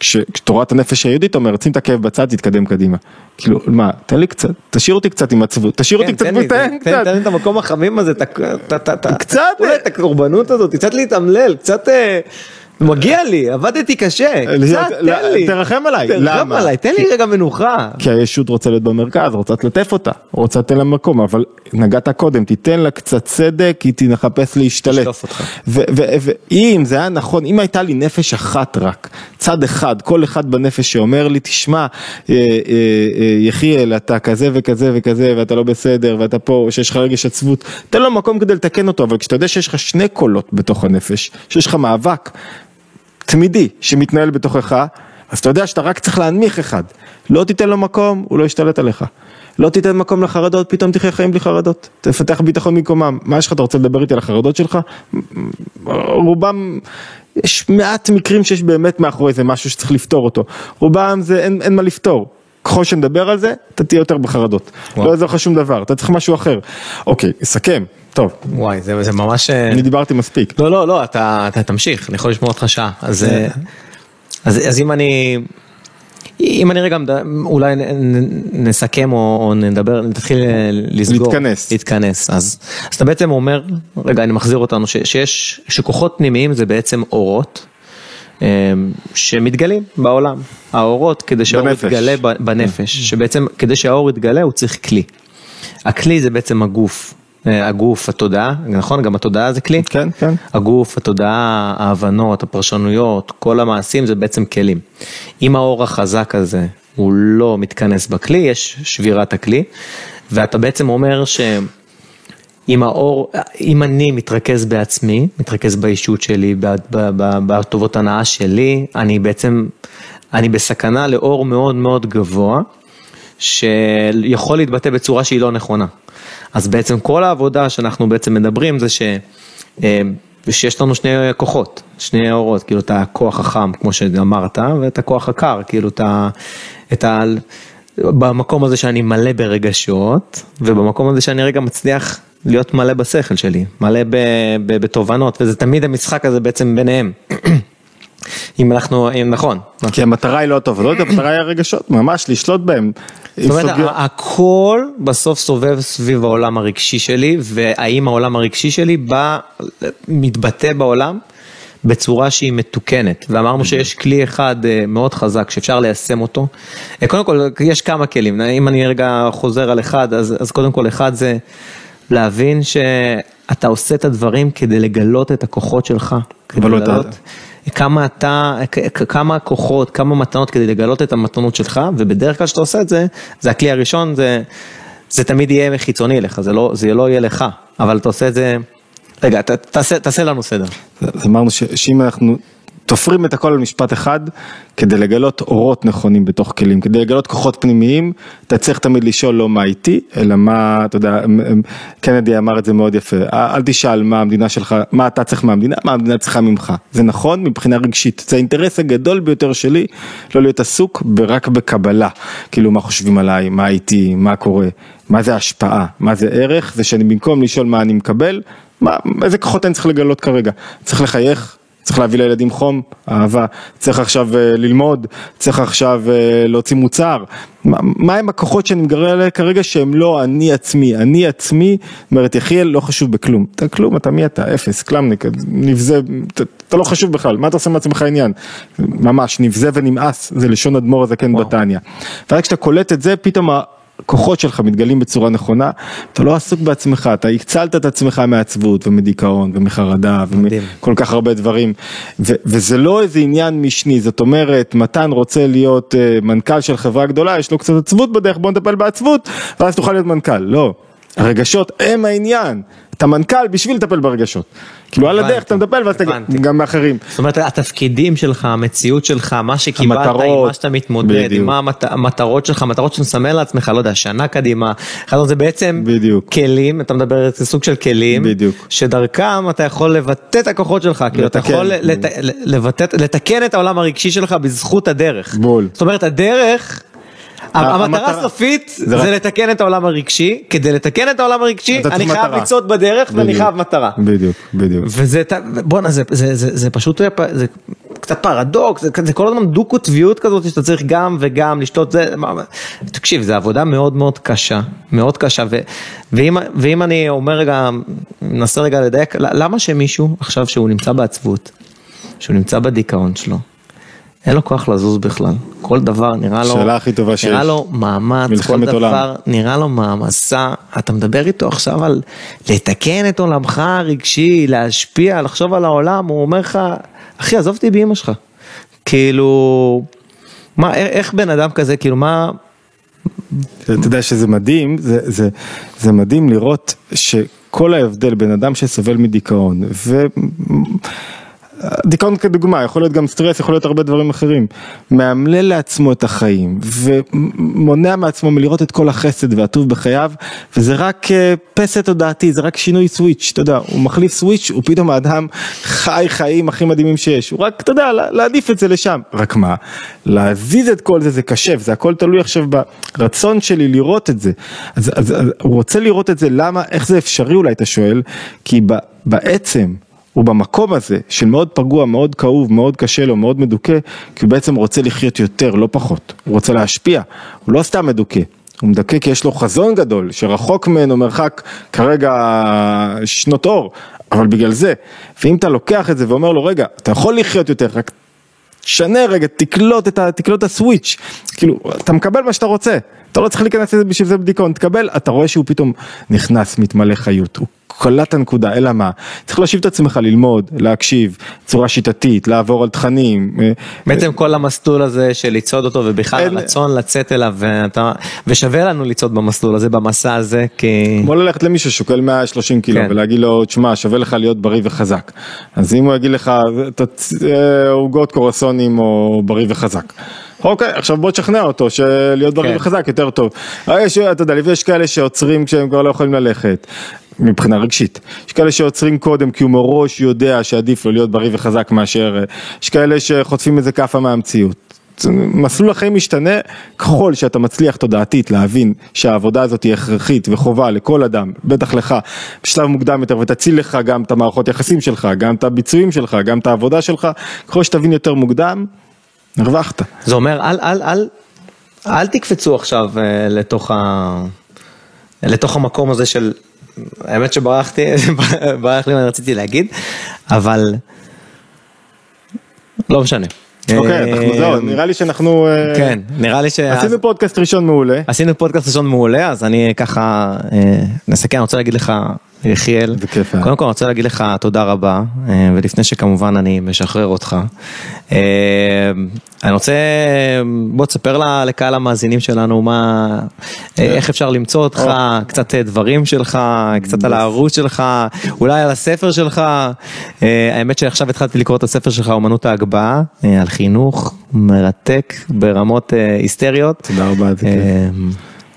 S2: כשתורת הנפש היהודית אומרת, שים את הכאב בצד, תתקדם קדימה. כאילו, מה, תן לי קצת, תשאיר אותי קצת עם עצבות, תשאיר אותי
S1: כן,
S2: קצת,
S1: תן קצת. תן לי את המקום החמים הזה,
S2: קצת,
S1: את הקורבנות הזאת, קצת להתאמלל, קצת... מגיע לי, עבדתי קשה, קצת, תן לי.
S2: תרחם עליי.
S1: תרחם עליי, תן לי רגע מנוחה.
S2: כי הישות רוצה להיות במרכז, רוצה לטף אותה, רוצה לתת לה מקום, אבל נגעת קודם, תיתן לה קצת צדק, היא תחפש להשתלט. ואם זה היה נכון, אם הייתה לי נפש אחת רק, צד אחד, כל אחד בנפש שאומר לי, תשמע, אה, אה, אה, יחיאל, אתה כזה וכזה וכזה, ואתה לא בסדר, ואתה פה, שיש לך רגש עצבות, תן לו מקום כדי לתקן אותו, אבל כשאתה יודע שיש לך שני קולות בתוך הנפש, שיש לך מאבק, תמידי שמתנהל בתוכך, אז אתה יודע שאתה רק צריך להנמיך אחד. לא תיתן לו מקום, הוא לא ישתלט עליך. לא תיתן מקום לחרדות, פתאום תחיה חיים בלי חרדות. תפתח ביטחון במקומם. מה יש לך, אתה רוצה לדבר איתי על החרדות שלך? רובם, יש מעט מקרים שיש באמת מאחורי זה משהו שצריך לפתור אותו. רובם זה אין, אין מה לפתור. ככל שנדבר על זה, אתה תהיה יותר בחרדות. וואו. לא יעזור לך שום דבר, אתה צריך משהו אחר. אוקיי, אסכם. טוב.
S1: וואי, זה, זה ממש...
S2: אה, אני דיברתי מספיק.
S1: לא, לא, לא, אתה, אתה תמשיך, אני יכול לשמוע אותך שעה. אז, אה, אז, אז אם אני... אם אני רגע אולי נסכם או, או נדבר, נתחיל אה, לסגור,
S2: להתכנס,
S1: להתכנס, אז, אז אתה בעצם אומר, רגע אני מחזיר אותנו, ש, שיש, שכוחות פנימיים זה בעצם אורות, שמתגלים בעולם, האורות כדי שהאור יתגלה בנפש, שבעצם כדי שהאור יתגלה הוא צריך כלי, הכלי זה בעצם הגוף, אה, הגוף, התודעה, נכון? גם התודעה זה כלי?
S2: כן, כן.
S1: הגוף, התודעה, ההבנות, הפרשנויות, כל המעשים זה בעצם כלים. אם האור החזק הזה הוא לא מתכנס בכלי, יש שבירת הכלי, ואתה בעצם אומר שאם האור, אם אני מתרכז בעצמי, מתרכז באישות שלי, בטובות הנאה שלי, אני בעצם, אני בסכנה לאור מאוד מאוד גבוה, שיכול להתבטא בצורה שהיא לא נכונה. אז בעצם כל העבודה שאנחנו בעצם מדברים זה ש... אה, שיש לנו שני כוחות, שני אורות, כאילו את הכוח החם, כמו שאמרת, ואת הכוח הקר, כאילו את ה... את ה... במקום הזה שאני מלא ברגשות, ובמקום הזה שאני רגע מצליח להיות מלא בשכל שלי, מלא ב... ב... בתובנות, וזה תמיד המשחק הזה בעצם ביניהם. אם אנחנו, אם נכון.
S2: כי המטרה היא לא התובנות, המטרה היא הרגשות, ממש לשלוט בהם.
S1: זאת אומרת, הכל בסוף סובב סביב העולם הרגשי שלי, והאם העולם הרגשי שלי בא, מתבטא בעולם בצורה שהיא מתוקנת. ואמרנו שיש כלי אחד אה, מאוד חזק שאפשר ליישם אותו. אה, קודם כל, יש כמה כלים, אם אני רגע חוזר על אחד, אז, אז קודם כל אחד זה להבין שאתה עושה את הדברים כדי לגלות את הכוחות שלך.
S2: אבל לא לגלות...
S1: כמה אתה, כמה כוחות, כמה מתנות כדי לגלות את המתנות שלך, ובדרך כלל כשאתה עושה את זה, זה הכלי הראשון, זה, זה תמיד יהיה חיצוני לך, זה לא, זה לא יהיה לך, אבל אתה עושה את זה, רגע, ת, תעשה, תעשה לנו סדר.
S2: אמרנו שאם אנחנו תופרים את הכל על משפט אחד, כדי לגלות אורות נכונים בתוך כלים, כדי לגלות כוחות פנימיים, אתה צריך תמיד לשאול לא מה איתי, אלא מה, אתה יודע, קנדי אמר את זה מאוד יפה, אל תשאל מה המדינה שלך, מה אתה צריך מהמדינה, מה המדינה צריכה ממך. זה נכון מבחינה רגשית, זה האינטרס הגדול ביותר שלי, לא להיות עסוק רק בקבלה, כאילו מה חושבים עליי, מה איתי, מה קורה, מה זה השפעה, מה זה ערך, זה שאני במקום לשאול מה אני מקבל, מה, איזה כוחות אני צריך לגלות כרגע, צריך לחייך. צריך להביא לילדים חום, אהבה, צריך עכשיו uh, ללמוד, צריך עכשיו uh, להוציא מוצר. מה, מה הם הכוחות שאני מגרה עליהם כרגע שהם לא אני עצמי, אני עצמי, אומרת יחיאל לא חשוב בכלום, אתה כלום, אתה מי אתה, אפס, קלמניק, נבזה, אתה, אתה לא חשוב בכלל, מה אתה עושה מעצמך עניין? ממש, נבזה ונמאס, זה לשון אדמו"ר הזקן בתניא. ורק כשאתה קולט את זה, פתאום הכוחות שלך מתגלים בצורה נכונה, אתה לא עסוק בעצמך, אתה הצלת את עצמך מעצבות ומדיכאון ומחרדה וכל כך הרבה דברים, ו- וזה לא איזה עניין משני, זאת אומרת, מתן רוצה להיות uh, מנכ"ל של חברה גדולה, יש לו קצת עצבות בדרך, בוא נטפל בעצבות, ואז תוכל להיות מנכ"ל, לא, הרגשות הם העניין, אתה מנכ"ל בשביל לטפל ברגשות. כאילו על הדרך אתה מטפל ואתה גם באחרים.
S1: זאת אומרת התפקידים שלך, המציאות שלך, מה שקיבלת, עם מה שאתה מתמודד, עם מה המטרות שלך, המטרות שאתה מסמל לעצמך, לא יודע, שנה קדימה, זה בעצם כלים, אתה מדבר, זה סוג של כלים, שדרכם אתה יכול לבטא את הכוחות שלך, כאילו אתה יכול לתקן את העולם הרגשי שלך בזכות הדרך. בול. זאת אומרת הדרך המטרה הסופית זה לתקן את העולם הרגשי, כדי לתקן את העולם הרגשי אני חייב לצעוד בדרך ואני חייב מטרה.
S2: בדיוק, בדיוק.
S1: וזה, בואנה זה פשוט, זה קצת פרדוקס, זה כל הזמן דו קוטביות כזאת שאתה צריך גם וגם לשתות, זה, תקשיב, זה עבודה מאוד מאוד קשה, מאוד קשה, ואם אני אומר רגע, מנסה רגע לדייק, למה שמישהו עכשיו שהוא נמצא בעצבות, שהוא נמצא בדיכאון שלו, אין לו כוח לזוז בכלל. כל דבר נראה לו,
S2: שאלה הכי טובה שיש.
S1: נראה לו מאמץ, כל דבר עולם. נראה לו מעמסה. אתה מדבר איתו עכשיו על לתקן את עולמך הרגשי, להשפיע, לחשוב על העולם, הוא אומר לך, אחי עזוב אותי באמא שלך. כאילו, מה, איך בן אדם כזה, כאילו מה...
S2: אתה יודע שזה מדהים, זה, זה, זה מדהים לראות שכל ההבדל בין אדם שסובל מדיכאון ו... דיכאון כדוגמה, יכול להיות גם סטרס, יכול להיות הרבה דברים אחרים. מאמלל לעצמו את החיים ומונע מעצמו מלראות את כל החסד והטוב בחייו וזה רק אה, פסל תודעתי, זה רק שינוי סוויץ', אתה יודע, הוא מחליף סוויץ', הוא פתאום האדם חי חיים הכי מדהימים שיש, הוא רק, אתה יודע, להעדיף את זה לשם. רק מה, להזיז את כל זה זה קשה וזה הכל תלוי עכשיו ברצון שלי לראות את זה. אז, אז, אז הוא רוצה לראות את זה, למה, איך זה אפשרי אולי, אתה שואל? כי בעצם הוא במקום הזה של מאוד פגוע, מאוד כאוב, מאוד קשה לו, מאוד מדוכא, כי הוא בעצם רוצה לחיות יותר, לא פחות. הוא רוצה להשפיע, הוא לא סתם מדוכא. הוא מדכא כי יש לו חזון גדול, שרחוק ממנו מרחק כרגע שנות אור, אבל בגלל זה. ואם אתה לוקח את זה ואומר לו, רגע, אתה יכול לחיות יותר, רק שנה רגע, תקלוט את, ה, תקלוט את הסוויץ', כאילו, אתה מקבל מה שאתה רוצה, אתה לא צריך להיכנס לזה בשביל זה בדיכאון, תקבל, אתה רואה שהוא פתאום נכנס, מתמלא חיות, הוא קלט הנקודה, אלא מה? צריך להושיב את עצמך ללמוד, להקשיב, צורה שיטתית, לעבור על תכנים.
S1: אה, בעצם כל המסלול הזה של לצעוד אותו ובכלל אין... הרצון לצאת אליו, ואתה, ושווה לנו לצעוד במסלול הזה, במסע הזה, כי...
S2: כמו ללכת למישהו ששוקל 130 קילו כן. ולהגיד לו, תשמע, שווה לך להיות בריא וחזק. אז אם הוא יגיד לך, אה, עוגות קורסונים או בריא וחזק. אוקיי, עכשיו בוא תשכנע אותו שלהיות בריא כן. וחזק יותר טוב. יש, אתה יודע, יש כאלה שעוצרים כשהם כבר לא יכולים ללכת. מבחינה רגשית. יש כאלה שעוצרים קודם כי הוא מראש יודע שעדיף לו להיות בריא וחזק מאשר, יש כאלה שחוטפים איזה כאפה מהמציאות. מסלול החיים משתנה ככל שאתה מצליח תודעתית להבין שהעבודה הזאת היא הכרחית וחובה לכל אדם, בטח לך, בשלב מוקדם יותר ותציל לך גם את המערכות יחסים שלך, גם את הביצועים שלך, גם את העבודה שלך, ככל שתבין יותר מוקדם, הרווחת.
S1: זה אומר אל, אל, אל, אל תקפצו עכשיו uh, לתוך, ה... לתוך המקום הזה של האמת שברחתי, ברח לי מה רציתי להגיד, אבל לא משנה.
S2: אוקיי, אנחנו זהו, נראה לי שאנחנו...
S1: אה, כן, נראה לי ש...
S2: עשינו פודקאסט ראשון מעולה.
S1: עשינו פודקאסט ראשון מעולה, אז אני ככה אה, נסכם, אני רוצה להגיד לך יחיאל, קודם כל אני רוצה להגיד לך תודה רבה, אה, ולפני שכמובן אני משחרר אותך, אני רוצה, בוא תספר לקהל המאזינים שלנו מה, איך אפשר למצוא אותך, קצת דברים שלך, קצת על הערוץ שלך, אולי על הספר שלך, האמת שעכשיו התחלתי לקרוא את הספר שלך, אומנות ההגבהה, על חינוך מרתק ברמות היסטריות.
S2: תודה רבה.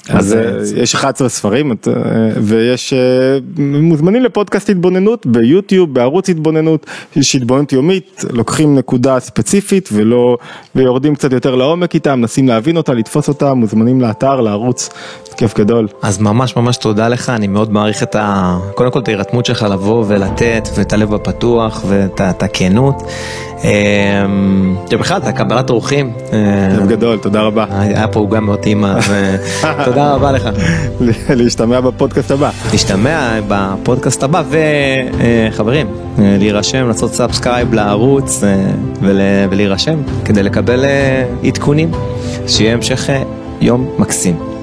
S2: אז אה, יש 11 ספרים אה, ויש אה, מוזמנים לפודקאסט התבוננות ביוטיוב, בערוץ התבוננות, יש התבוננות יומית, לוקחים נקודה ספציפית ולא, ויורדים קצת יותר לעומק איתה, מנסים להבין אותה, לתפוס אותה, מוזמנים לאתר, לערוץ, כיף גדול.
S1: אז ממש ממש תודה לך, אני מאוד מעריך את ה... קודם כל את ההירתמות שלך לבוא ולתת ואת הלב הפתוח ואת הכנות. ובכלל, אתה קבלת אורחים.
S2: כיף גדול, תודה רבה.
S1: היה פה גם מאוד טעימה, תודה רבה לך.
S2: להשתמע בפודקאסט הבא.
S1: להשתמע בפודקאסט הבא, וחברים, להירשם, לעשות subscribe לערוץ ולהירשם כדי לקבל עדכונים. שיהיה המשך יום מקסים.